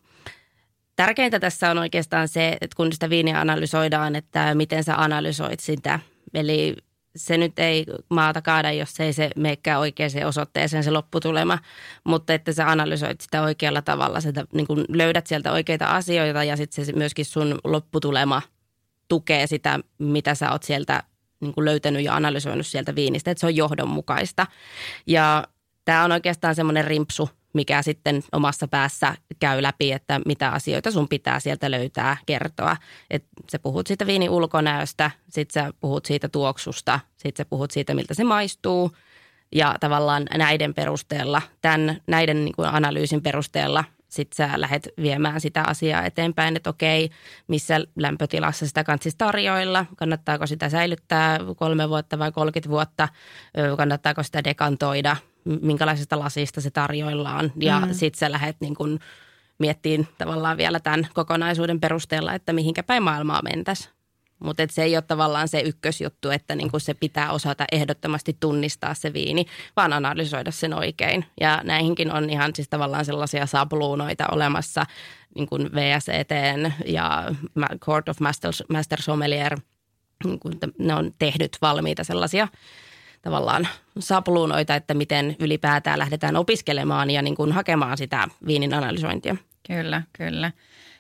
Tärkeintä tässä on oikeastaan se, että kun sitä viiniä analysoidaan, että miten sä analysoit sitä. Eli se nyt ei maata kaada, jos ei se meikään oikeaan osoitteeseen se lopputulema, mutta että sä analysoit sitä oikealla tavalla, sitä, niin kun löydät sieltä oikeita asioita ja sitten se myöskin sun lopputulema tukee sitä, mitä sä oot sieltä niin löytänyt ja analysoinut sieltä viinistä, että se on johdonmukaista. Ja tämä on oikeastaan semmoinen rimpsu – mikä sitten omassa päässä käy läpi, että mitä asioita sun pitää sieltä löytää kertoa. Et sä puhut siitä viinin ulkonäöstä, sit sä puhut siitä tuoksusta, sit sä puhut siitä, miltä se maistuu. Ja tavallaan näiden perusteella, tämän, näiden niin kuin analyysin perusteella sitten sä lähdet viemään sitä asiaa eteenpäin, että okei, missä lämpötilassa sitä kanssa tarjoilla, kannattaako sitä säilyttää kolme vuotta vai 30 vuotta, kannattaako sitä dekantoida – minkälaisesta lasista se tarjoillaan. Ja mm. sitten sä lähdet niin kun miettiin tavallaan vielä tämän kokonaisuuden perusteella, että mihinkä päin maailmaa mentäisiin. Mutta se ei ole tavallaan se ykkösjuttu, että niinku se pitää osata ehdottomasti tunnistaa se viini, vaan analysoida sen oikein. Ja näihinkin on ihan siis tavallaan sellaisia sabluunoita olemassa, niin kuin VSET ja Court of Master, Master Sommelier, niin kuin ne on tehnyt valmiita sellaisia tavallaan sapluunoita, että miten ylipäätään lähdetään opiskelemaan ja niin kuin hakemaan sitä viinin analysointia. Kyllä, kyllä.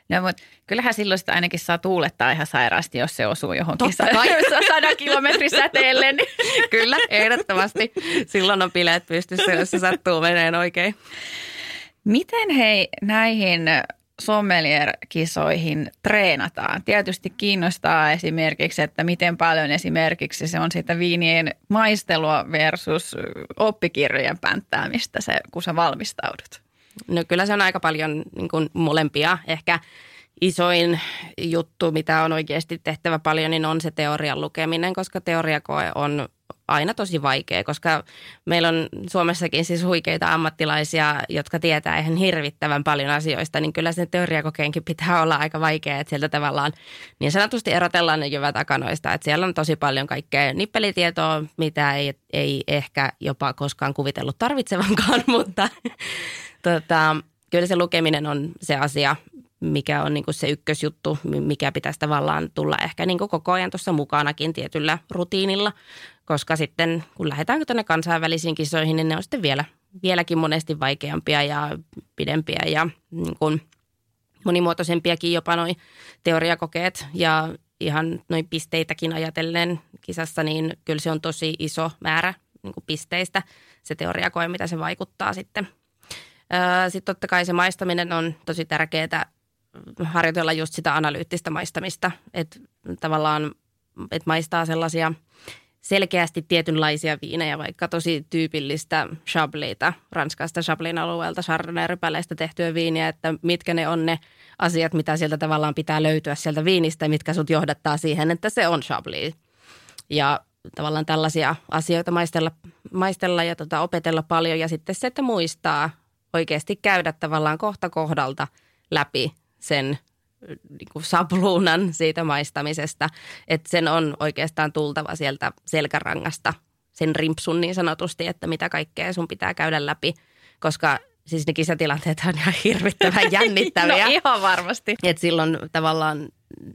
No, mutta kyllähän silloin sitä ainakin saa tuulettaa ihan sairaasti, jos se osuu johonkin <laughs> sadan kilometrin säteelle. Niin. <laughs> Kyllä, ehdottomasti. Silloin on bileet pystyssä, jos se sattuu meneen oikein. Miten hei näihin sommelier-kisoihin treenataan. Tietysti kiinnostaa esimerkiksi, että miten paljon esimerkiksi se on sitä viinien maistelua versus oppikirjojen pänttäämistä, se, kun sä valmistaudut. No kyllä se on aika paljon niin kuin molempia. Ehkä isoin juttu, mitä on oikeasti tehtävä paljon, niin on se teorian lukeminen, koska teoriakoe on aina tosi vaikea, koska meillä on Suomessakin siis huikeita ammattilaisia, jotka tietää ihan hirvittävän paljon asioista, niin kyllä sen teoriakokeenkin pitää olla aika vaikea, että sieltä tavallaan niin sanotusti erotellaan ne jyvät akanoista, että siellä on tosi paljon kaikkea nippelitietoa, mitä ei, ei ehkä jopa koskaan kuvitellut tarvitsevankaan, <laughs> mutta tota, kyllä se lukeminen on se asia, mikä on niin se ykkösjuttu, mikä pitäisi tavallaan tulla ehkä niin koko ajan tuossa mukanakin tietyllä rutiinilla, koska sitten kun lähdetään tuonne kansainvälisiin kisoihin, niin ne on sitten vielä, vieläkin monesti vaikeampia ja pidempiä ja niin kuin monimuotoisempiakin jopa noin teoriakokeet ja ihan noin pisteitäkin ajatellen kisassa, niin kyllä se on tosi iso määrä niin kuin pisteistä se teoriakoe, mitä se vaikuttaa sitten. Sitten totta kai se maistaminen on tosi tärkeää harjoitella just sitä analyyttistä maistamista, että tavallaan että maistaa sellaisia selkeästi tietynlaisia viinejä, vaikka tosi tyypillistä Chablisita, ranskasta Chablin alueelta, Chardonnay-rypäleistä tehtyä viiniä, että mitkä ne on ne asiat, mitä sieltä tavallaan pitää löytyä sieltä viinistä, mitkä sut johdattaa siihen, että se on Chablis. Ja tavallaan tällaisia asioita maistella, maistella ja tota, opetella paljon ja sitten se, että muistaa oikeasti käydä tavallaan kohta kohdalta läpi sen niin kuin sabluunan siitä maistamisesta, että sen on oikeastaan tultava sieltä selkärangasta, sen rimpsun niin sanotusti, että mitä kaikkea sun pitää käydä läpi, koska siis ne kisatilanteet on ihan hirvittävän <laughs> jännittäviä. no ihan varmasti. Et silloin tavallaan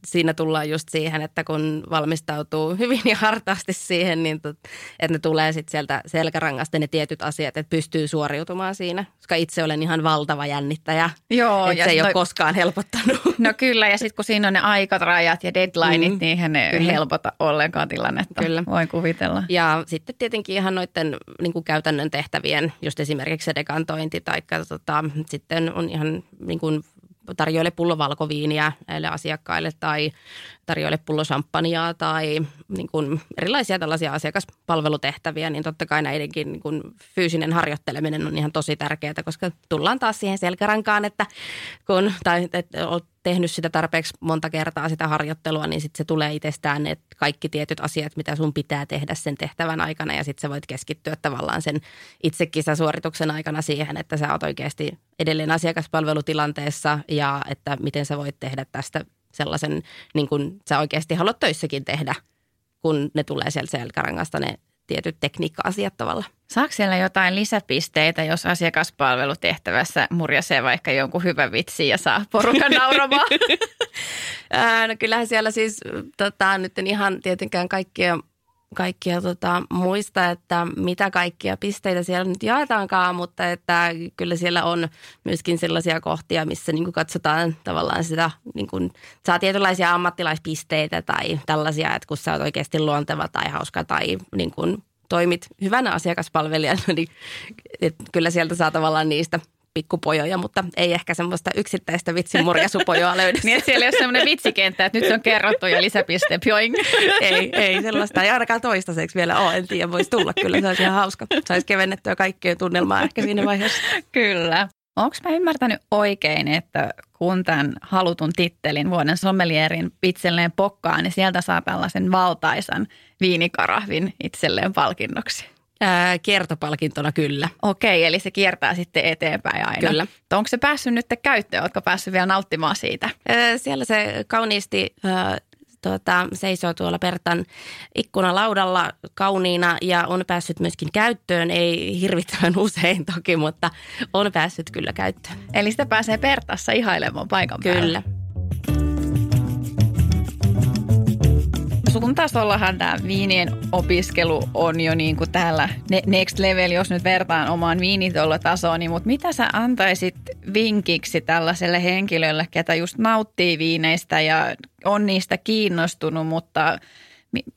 siinä tullaan just siihen, että kun valmistautuu <laughs> hyvin ja hartaasti siihen, niin tot, että ne tulee sitten sieltä selkärangasta ne tietyt asiat, että pystyy suoriutumaan siinä. Koska itse olen ihan valtava jännittäjä, Joo, että ja se ei toi- ole koskaan helpottanut. <laughs> No kyllä, ja sitten kun siinä on ne aikarajat ja deadlineit, Mm. niin ne Kyllä. helpota ollenkaan tilannetta. Kyllä. Voin kuvitella. Ja sitten tietenkin ihan noiden niin kuin käytännön tehtävien, just esimerkiksi se dekantointi, tai tota, sitten on ihan niin kuin tarjoile pullo valkoviiniä näille asiakkaille tai tarjoile pullo champagnea tai niin kuin erilaisia tällaisia asiakaspalvelutehtäviä, niin totta kai näidenkin niin kuin fyysinen harjoitteleminen on ihan tosi tärkeää, koska tullaan taas siihen selkärankaan, että kun tai että tehnyt sitä tarpeeksi monta kertaa sitä harjoittelua, niin sitten se tulee itsestään ne kaikki tietyt asiat, mitä sun pitää tehdä sen tehtävän aikana. Ja sitten sä voit keskittyä tavallaan sen itse kisasuorituksen aikana siihen, että sä oot oikeasti edelleen asiakaspalvelutilanteessa ja että miten sä voit tehdä tästä sellaisen, niin kuin sä oikeasti haluat töissäkin tehdä, kun ne tulee sieltä selkärangasta ne tietyt tekniikka-asiat tavalla. Saako siellä jotain lisäpisteitä, jos asiakaspalvelutehtävässä murjasee vaikka jonkun hyvän vitsi ja saa porukan nauramaan? <laughs> No kyllähän siellä siis tota, nyt en ihan tietenkään kaikkia, kaikkia tota, muista, että mitä kaikkia pisteitä siellä nyt jaetaankaan, mutta että kyllä siellä on myöskin sellaisia kohtia, missä niin katsotaan tavallaan sitä, niin kuin, saa tietynlaisia ammattilaispisteitä tai tällaisia, että kun sä oot oikeasti luonteva tai hauska tai niin kuin, toimit hyvänä asiakaspalvelijana, niin et kyllä sieltä saa tavallaan niistä pikkupojoja, mutta ei ehkä semmoista yksittäistä vitsimurjasupojoa <laughs> löydy. niin siellä ei ole semmoinen vitsikenttä, että nyt se on kerrottu ja lisäpiste, pjoing. <laughs> ei, ei sellaista. Ei ainakaan toistaiseksi vielä ole. En tiedä, voisi tulla kyllä. Se olisi ihan hauska. Saisi kevennettyä kaikkien tunnelmaa ehkä siinä vaiheessa. Kyllä. Onko mä ymmärtänyt oikein, että kun tämän halutun tittelin vuoden sommelierin itselleen pokkaa, niin sieltä saa tällaisen valtaisan viinikarahvin itselleen palkinnoksi? Ää, kiertopalkintona kyllä. Okei, eli se kiertää sitten eteenpäin aina. Kyllä. Mutta Onko se päässyt nyt käyttöön? Oletko päässyt vielä nauttimaan siitä? Ää, siellä se kauniisti ää, tuota, seisoo tuolla Pertan ikkunalaudalla kauniina ja on päässyt myöskin käyttöön. Ei hirvittävän usein toki, mutta on päässyt kyllä käyttöön. Eli sitä pääsee Pertassa ihailemaan paikan päällä. Kyllä. Sun tasollahan tämä viinien opiskelu on jo niin kuin täällä ne- next level, jos nyt vertaan omaan viinitollatasoon, niin mutta mitä sä antaisit vinkiksi tällaiselle henkilölle, ketä just nauttii viineistä ja on niistä kiinnostunut, mutta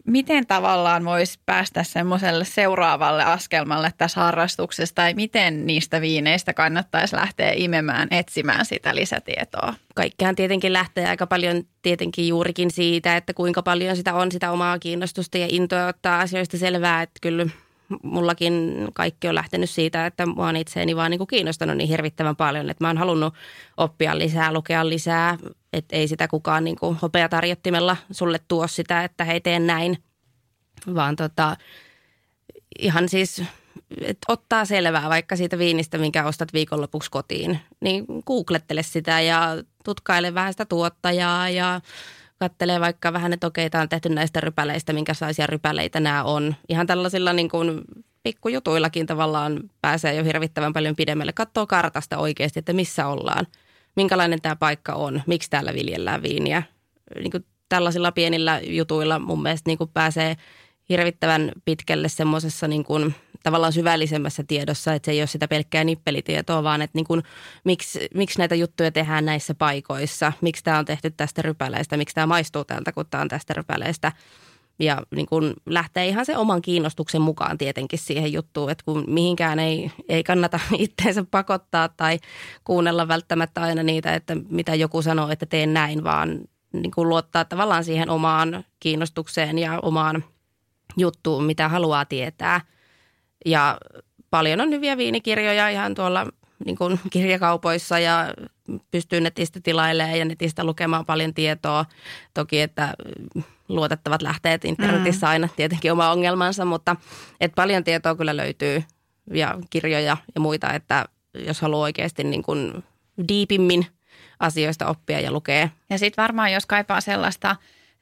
miten tavallaan voisi päästä semmoiselle seuraavalle askelmalle tässä harrastuksessa tai miten niistä viineistä kannattaisi lähteä imemään, etsimään sitä lisätietoa? kaikkihan tietenkin lähtee aika paljon tietenkin juurikin siitä, että kuinka paljon sitä on sitä omaa kiinnostusta ja intoa ottaa asioista selvää, että kyllä mullakin kaikki on lähtenyt siitä, että mua on itseäni vaan niin kuin kiinnostanut niin hirvittävän paljon, että mä oon halunnut oppia lisää, lukea lisää, että ei sitä kukaan niin kuin hopeatarjottimella sulle tuo sitä, että hei teen näin, vaan tota, ihan siis että ottaa selvää vaikka siitä viinistä, minkä ostat viikonlopuksi kotiin, niin googlettele sitä ja tutkaile vähän sitä tuottajaa ja kattelee vaikka vähän, että okei, tämä on tehty näistä rypäleistä, minkälaisia rypäleitä nämä on. Ihan tällaisilla niin kuin pikkujutuillakin tavallaan pääsee jo hirvittävän paljon pidemmälle. Katsoo kartasta oikeasti, että missä ollaan, minkälainen tämä paikka on, miksi täällä viljellään viiniä. Niin kuin tällaisilla pienillä jutuilla mun mielestä niin kuin pääsee hirvittävän pitkälle semmoisessa niin tavallaan syvällisemmässä tiedossa, että se ei ole sitä pelkkää nippelitietoa, vaan että niin kuin, miksi, miksi näitä juttuja tehdään näissä paikoissa, miksi tämä on tehty tästä rypäleestä, miksi tämä maistuu tältä, kun tämä on tästä rypäleestä. Ja niin kuin lähtee ihan se oman kiinnostuksen mukaan tietenkin siihen juttuun, että kun mihinkään ei, ei kannata <laughs> itteensä pakottaa tai kuunnella välttämättä aina niitä, että mitä joku sanoo, että teen näin, vaan niin kuin luottaa tavallaan siihen omaan kiinnostukseen ja omaan juttuun, mitä haluaa tietää. Ja paljon on hyviä viinikirjoja ihan tuolla niin kuin kirjakaupoissa ja pystyy netistä tilailemaan ja netistä lukemaan paljon tietoa. Toki, että luotettavat lähteet internetissä aina tietenkin oma ongelmansa, mutta että paljon tietoa kyllä löytyy ja kirjoja ja muita, että jos haluaa oikeasti niin kuin diipimmin asioista oppia ja lukea. Ja sitten varmaan, jos kaipaa sellaista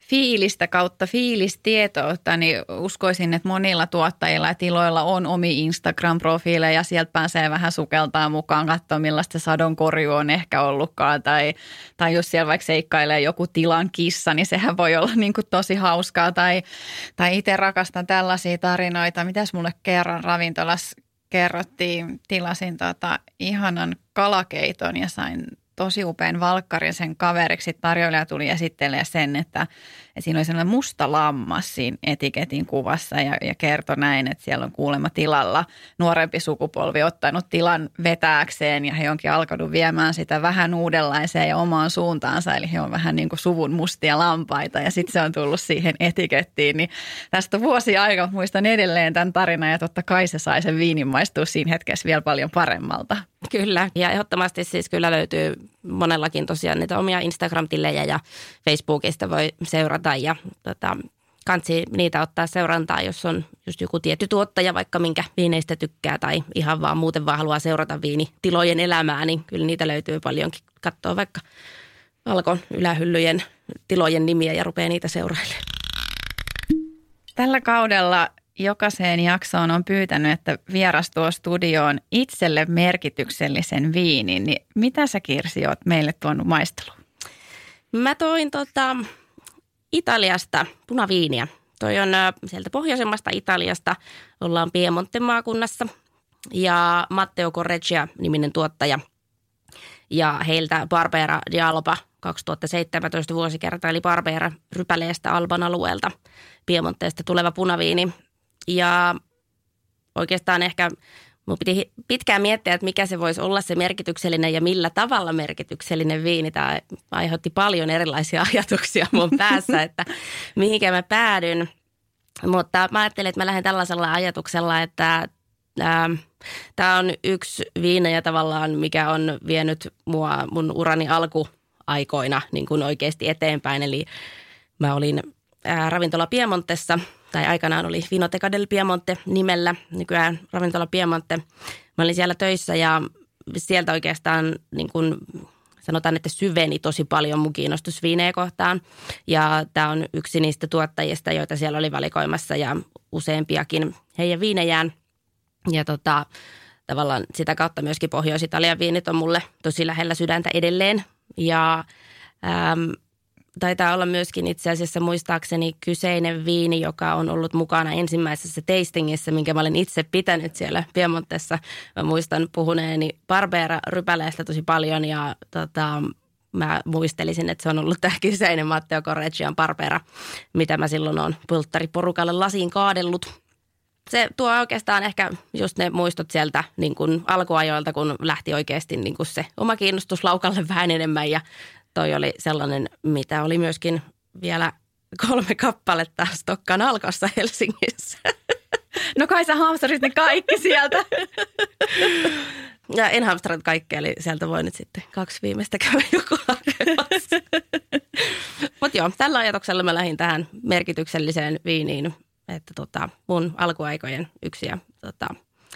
fiilistä kautta fiilistietoutta, niin uskoisin, että monilla tuottajilla ja tiloilla on omi Instagram-profiileja ja sieltä pääsee vähän sukeltaa mukaan, katsoa millaista sadonkorju on ehkä ollutkaan tai, tai jos siellä vaikka seikkailee joku tilan kissa, niin sehän voi olla niin kuin tosi hauskaa tai, tai itse rakastan tällaisia tarinoita. Mitäs mulle kerran ravintolas kerrottiin, tilasin tota ihanan kalakeiton ja sain tosi upean valkkarin sen kaveriksi. Tarjoilija tuli esittelee sen, että, että siinä oli sellainen musta lammas siinä etiketin kuvassa ja, ja kertoi näin, että siellä on kuulemma tilalla nuorempi sukupolvi ottanut tilan vetääkseen ja he onkin alkanut viemään sitä vähän uudenlaiseen ja omaan suuntaansa. Eli he on vähän niin kuin suvun mustia lampaita ja sitten se on tullut siihen etikettiin. Niin tästä vuosi aika, muistan edelleen tämän tarinan ja totta kai se sai sen viinin maistua siinä hetkessä vielä paljon paremmalta. Kyllä, ja ehdottomasti siis kyllä löytyy monellakin tosiaan niitä omia Instagram-tilejä ja Facebookista voi seurata ja tota, kansi niitä ottaa seurantaa, jos on just joku tietty tuottaja, vaikka minkä viineistä tykkää tai ihan vaan muuten vaan haluaa seurata viinitilojen elämää, niin kyllä niitä löytyy paljonkin. Katsoa vaikka Alkon ylähyllyjen tilojen nimiä ja rupeaa niitä seurailemaan. Tällä kaudella jokaiseen jaksoon on pyytänyt, että vieras tuo studioon itselle merkityksellisen viinin. Niin mitä sä Kirsi oot meille tuonut maisteluun? Mä toin tota, Italiasta punaviiniä. Toi on sieltä pohjoisemmasta Italiasta. Ollaan Piemonten maakunnassa. Ja Matteo Correggia niminen tuottaja. Ja heiltä Barbera Dialba 2017 vuosikerta, eli Barbera rypäleestä Alban alueelta. Piemonteesta tuleva punaviini ja oikeastaan ehkä mun piti pitkään miettiä, että mikä se voisi olla se merkityksellinen ja millä tavalla merkityksellinen viini. Tämä aiheutti paljon erilaisia <laughs> ajatuksia mun päässä, että mihinkä mä päädyn. Mutta mä ajattelin, että mä lähden tällaisella ajatuksella, että tämä on yksi viinejä tavallaan, mikä on vienyt mua mun urani alkuaikoina niin kuin oikeasti eteenpäin. Eli mä olin ravintola Piemontessa – tai aikanaan oli Vinoteca del Piemonte nimellä, nykyään ravintola Piemonte. Mä olin siellä töissä ja sieltä oikeastaan niin kuin sanotaan, että syveni tosi paljon mun kiinnostus viinejä kohtaan. Ja tämä on yksi niistä tuottajista, joita siellä oli valikoimassa ja useampiakin heidän viinejään. Ja tota, tavallaan sitä kautta myöskin Pohjois-Italian viinit on mulle tosi lähellä sydäntä edelleen. Ja ähm, taitaa olla myöskin itse asiassa muistaakseni kyseinen viini, joka on ollut mukana ensimmäisessä tastingissa, minkä mä olen itse pitänyt siellä Piemontessa. Mä muistan puhuneeni Barbera rypäleestä tosi paljon ja tota, mä muistelisin, että se on ollut tämä kyseinen Matteo Correggian Barbera, mitä mä silloin on pulttariporukalle lasiin kaadellut. Se tuo oikeastaan ehkä just ne muistot sieltä niin kuin alkuajoilta, kun lähti oikeasti niin kuin se oma kiinnostus laukalle vähän enemmän ja toi oli sellainen, mitä oli myöskin vielä kolme kappaletta Stokkan alkossa Helsingissä. No kai sä hamstarit ne kaikki sieltä. Ja en hamstrannut kaikkea, eli sieltä voi nyt sitten kaksi viimeistä käydä joku Mutta joo, tällä ajatuksella mä lähdin tähän merkitykselliseen viiniin, että tota, mun alkuaikojen yksi ja tota,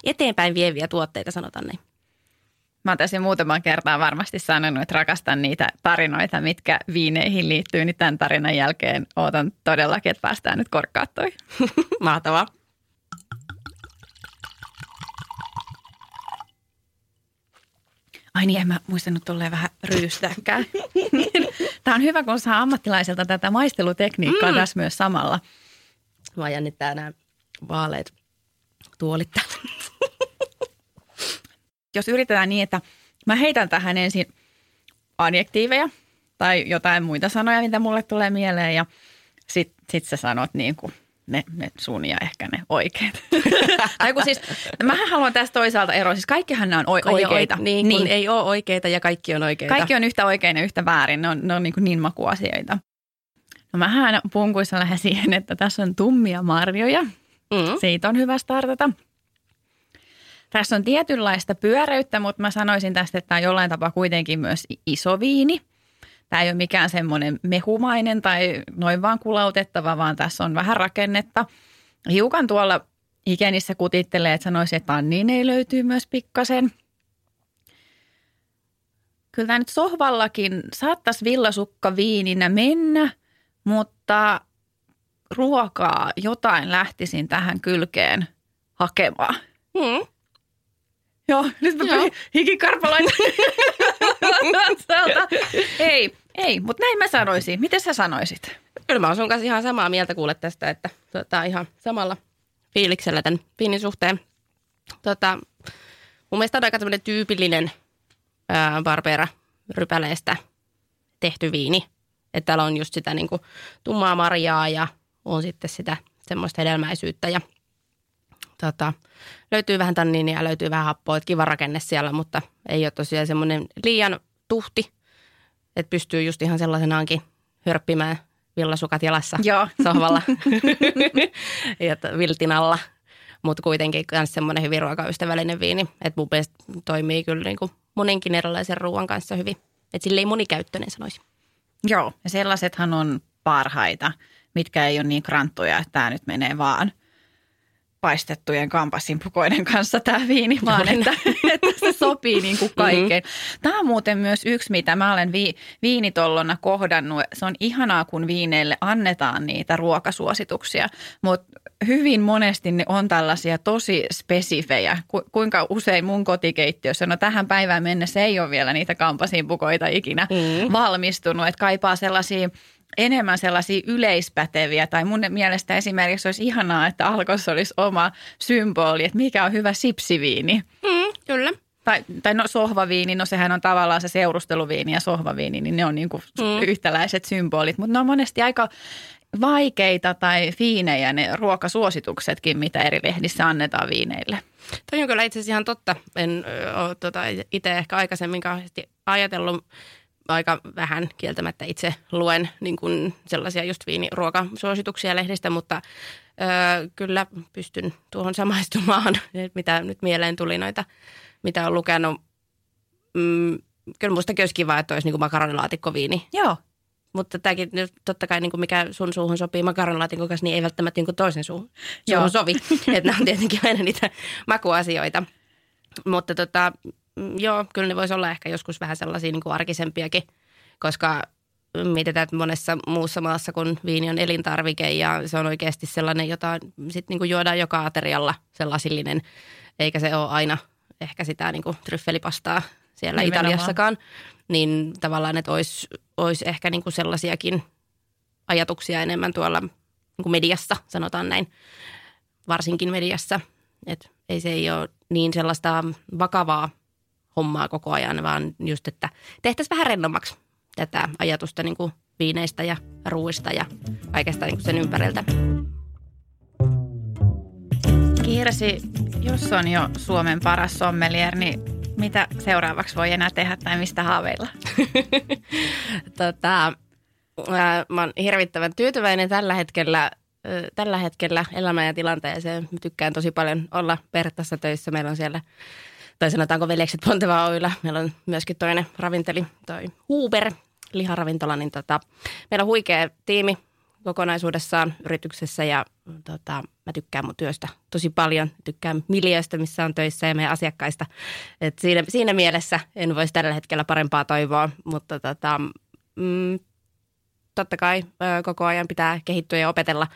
eteenpäin vieviä tuotteita sanotaan niin. Mä oon tässä muutaman kertaa varmasti sanonut, että rakastan niitä tarinoita, mitkä viineihin liittyy, niin tämän tarinan jälkeen ootan todellakin, että päästään nyt korkkaattoihin. <laughs> Mahtavaa. Ai niin, en mä muistanut tolleen vähän ryystääkään. <laughs> Tämä on hyvä, kun saa ammattilaiselta tätä maistelutekniikkaa mm. tässä myös samalla. Mä jännittää nämä vaaleet tuolit jos yritetään niin, että mä heitän tähän ensin adjektiiveja tai jotain muita sanoja, mitä mulle tulee mieleen ja sit, sit sä sanot niin kuin ne, ne sun ja ehkä ne oikeat. <laughs> tai kun siis, mähän haluan tästä toisaalta eroa. Siis kaikkihan nämä on o- oikeita. Niin, niin. ei ole oikeita ja kaikki on oikeita. Kaikki on yhtä oikein ja yhtä väärin. Ne on, ne on niin, kuin niin makuasioita. No mähän punkuissa lähden siihen, että tässä on tummia marjoja. Mm. Siitä on hyvä startata. Tässä on tietynlaista pyöreyttä, mutta mä sanoisin tästä, että tämä on jollain tapaa kuitenkin myös iso viini. Tämä ei ole mikään semmoinen mehumainen tai noin vaan kulautettava, vaan tässä on vähän rakennetta. Hiukan tuolla ikenissä kutittelee, että sanoisin, että tanniin ei löytyy myös pikkasen. Kyllä tämä nyt sohvallakin saattaisi villasukka viininä mennä, Mutta ruokaa jotain lähtisin tähän kylkeen hakemaan. Hmm. Joo, nyt mä Joo. hikikarpaloita. <laughs> ei, ei, mutta näin mä sanoisin. Miten sä sanoisit? Kyllä mä oon sun kanssa ihan samaa mieltä kuule tästä, että tota, ihan samalla fiiliksellä tämän viinin suhteen. Tota, mun mielestä on aika tämmöinen tyypillinen ää, Barbera rypäleestä tehty viini. Että täällä on just sitä niin kuin, tummaa marjaa ja on sitten sitä semmoista hedelmäisyyttä ja tota, löytyy vähän tanniinia ja löytyy vähän happoa, että kiva rakenne siellä, mutta ei ole tosiaan semmoinen liian tuhti, että pystyy just ihan sellaisenaankin hörppimään villasukat jalassa Joo. <laughs> sohvalla ja viltin alla. Mutta kuitenkin myös semmoinen hyvin ruokaystävällinen viini. Että mun mielestä toimii kyllä niin kuin monenkin erilaisen ruoan kanssa hyvin. Että sille ei monikäyttöinen sanoisi. Joo, ja sellaisethan on parhaita, mitkä ei ole niin kranttuja, että tämä nyt menee vaan paistettujen kampasinpukoiden kanssa tämä viini, vaan että, <laughs> että se sopii niin kuin kaikkeen. Tämä on muuten myös yksi, mitä mä olen vi, viinitollona kohdannut. Se on ihanaa, kun viineille annetaan niitä ruokasuosituksia, mutta hyvin monesti ne on tällaisia tosi spesifejä. Ku, kuinka usein mun kotikeittiössä, no tähän päivään mennessä ei ole vielä niitä kampasinpukoita ikinä Mm. valmistunut, että kaipaa sellaisia enemmän sellaisia yleispäteviä, tai mun mielestä esimerkiksi olisi ihanaa, että Alkossa olisi oma symboli, että mikä on hyvä sipsiviini. Mm, kyllä. Tai, tai no sohvaviini, no sehän on tavallaan se seurusteluviini ja sohvaviini, niin ne on niin kuin Mm. yhtäläiset symbolit, mutta ne on monesti aika vaikeita tai fiinejä ne ruokasuosituksetkin, mitä eri lehdissä annetaan viineille. Toi on kyllä itse asiassa ihan totta. En ole tota, itse ehkä aikaisemmin kauheasti ajatellut aika vähän kieltämättä itse luen niin kuin sellaisia just viiniruokasuosituksia lehdistä, mutta ö, kyllä pystyn tuohon <laughs> samaistumaan, mitä nyt mieleen tuli noita, mitä on lukenut. Mm, kyllä mustakin olisi kiva, että olisi niin kuin makaronilaatikkoviini, Joo, mutta tämäkin nyt totta kai niin kuin mikä sun suuhun sopii makaronilaatikon kanssa, niin ei välttämättä niin kuin toisen suuhun, suuhun sovi. <laughs> että nämä on tietenkin aina niitä makuasioita. Mutta tota, joo, kyllä ne voisi olla ehkä joskus vähän sellaisia niin kuin arkisempiakin, koska mietitään, että monessa muussa maassa, kun viini on elintarvike ja se on oikeasti sellainen, jota sitten niin kuin juodaan joka aterialla, se lasillinen, eikä se ole aina ehkä sitä niin kuin tryffelipastaa siellä Nimenomaan. Italiassakaan, niin tavallaan, että olisi, olisi ehkä niin kuin sellaisiakin ajatuksia enemmän tuolla niin kuin mediassa, sanotaan näin, varsinkin mediassa, että ei se ei ole niin sellaista vakavaa hommaa koko ajan, vaan just, että tehtäisiin vähän rennommaksi tätä ajatusta niin kuin viineistä ja ruuista ja kaikesta niin kuin sen ympäriltä. Kirsi, jos on jo Suomen paras sommelier, niin mitä seuraavaksi voi enää tehdä tai mistä haaveilla? <laughs> tota, mä oon hirvittävän tyytyväinen tällä hetkellä, tällä hetkellä elämään ja tilanteeseen. Mä tykkään tosi paljon olla Perttassa töissä. Meillä on siellä, tai sanotaanko Veljekset Ponteva Oyllä. Meillä on myöskin toinen ravinteli, toi Huber, liharavintola. Niin tota, meillä on huikea tiimi kokonaisuudessaan yrityksessä ja tota, mä tykkään mun työstä tosi paljon. Tykkään miljöistä, missä on töissä ja meidän asiakkaista. Et siinä, siinä mielessä en voisi tällä hetkellä parempaa toivoa, mutta tota, mm, totta kai ö, koko ajan pitää kehittyä ja opetella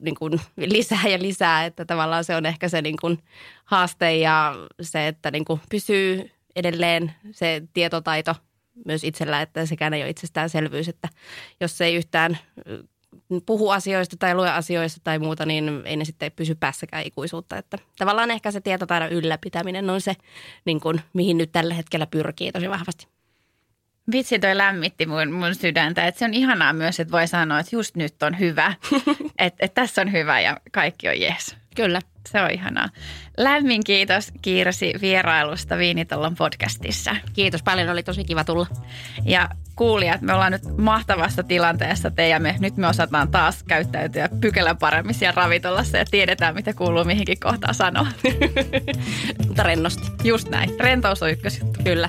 niin kuin lisää ja lisää, että tavallaan se on ehkä se niin kuin haaste ja se, että niin kuin pysyy edelleen se tietotaito myös itsellä, että sekään ei ole itsestäänselvyys, että jos ei yhtään ö, puhu asioista tai lue asioista tai muuta, niin ei ne sitten pysy päässäkään ikuisuutta. Että tavallaan ehkä se tietotaidon ylläpitäminen on se, niin kuin, mihin nyt tällä hetkellä pyrkii tosi vahvasti. Vitsi, toi lämmitti mun, mun sydäntä. Et se on ihanaa myös, että voi sanoa, että just nyt on hyvä. <laughs> että et tässä on hyvä ja kaikki on jees. Kyllä. Se on ihanaa. Lämmin kiitos Kirsi vierailusta Viinitallon podcastissa. Kiitos paljon, oli tosi kiva tulla. Ja kuulijat, me ollaan nyt mahtavassa tilanteessa te ja me. Nyt me osataan taas käyttäytyä pykälän paremmin siellä ravintolassa ja tiedetään, mitä kuuluu mihinkin kohtaan sanoa. <laughs> Mutta rennosti. Just näin. Rentous on ykkösjuttu. Kyllä.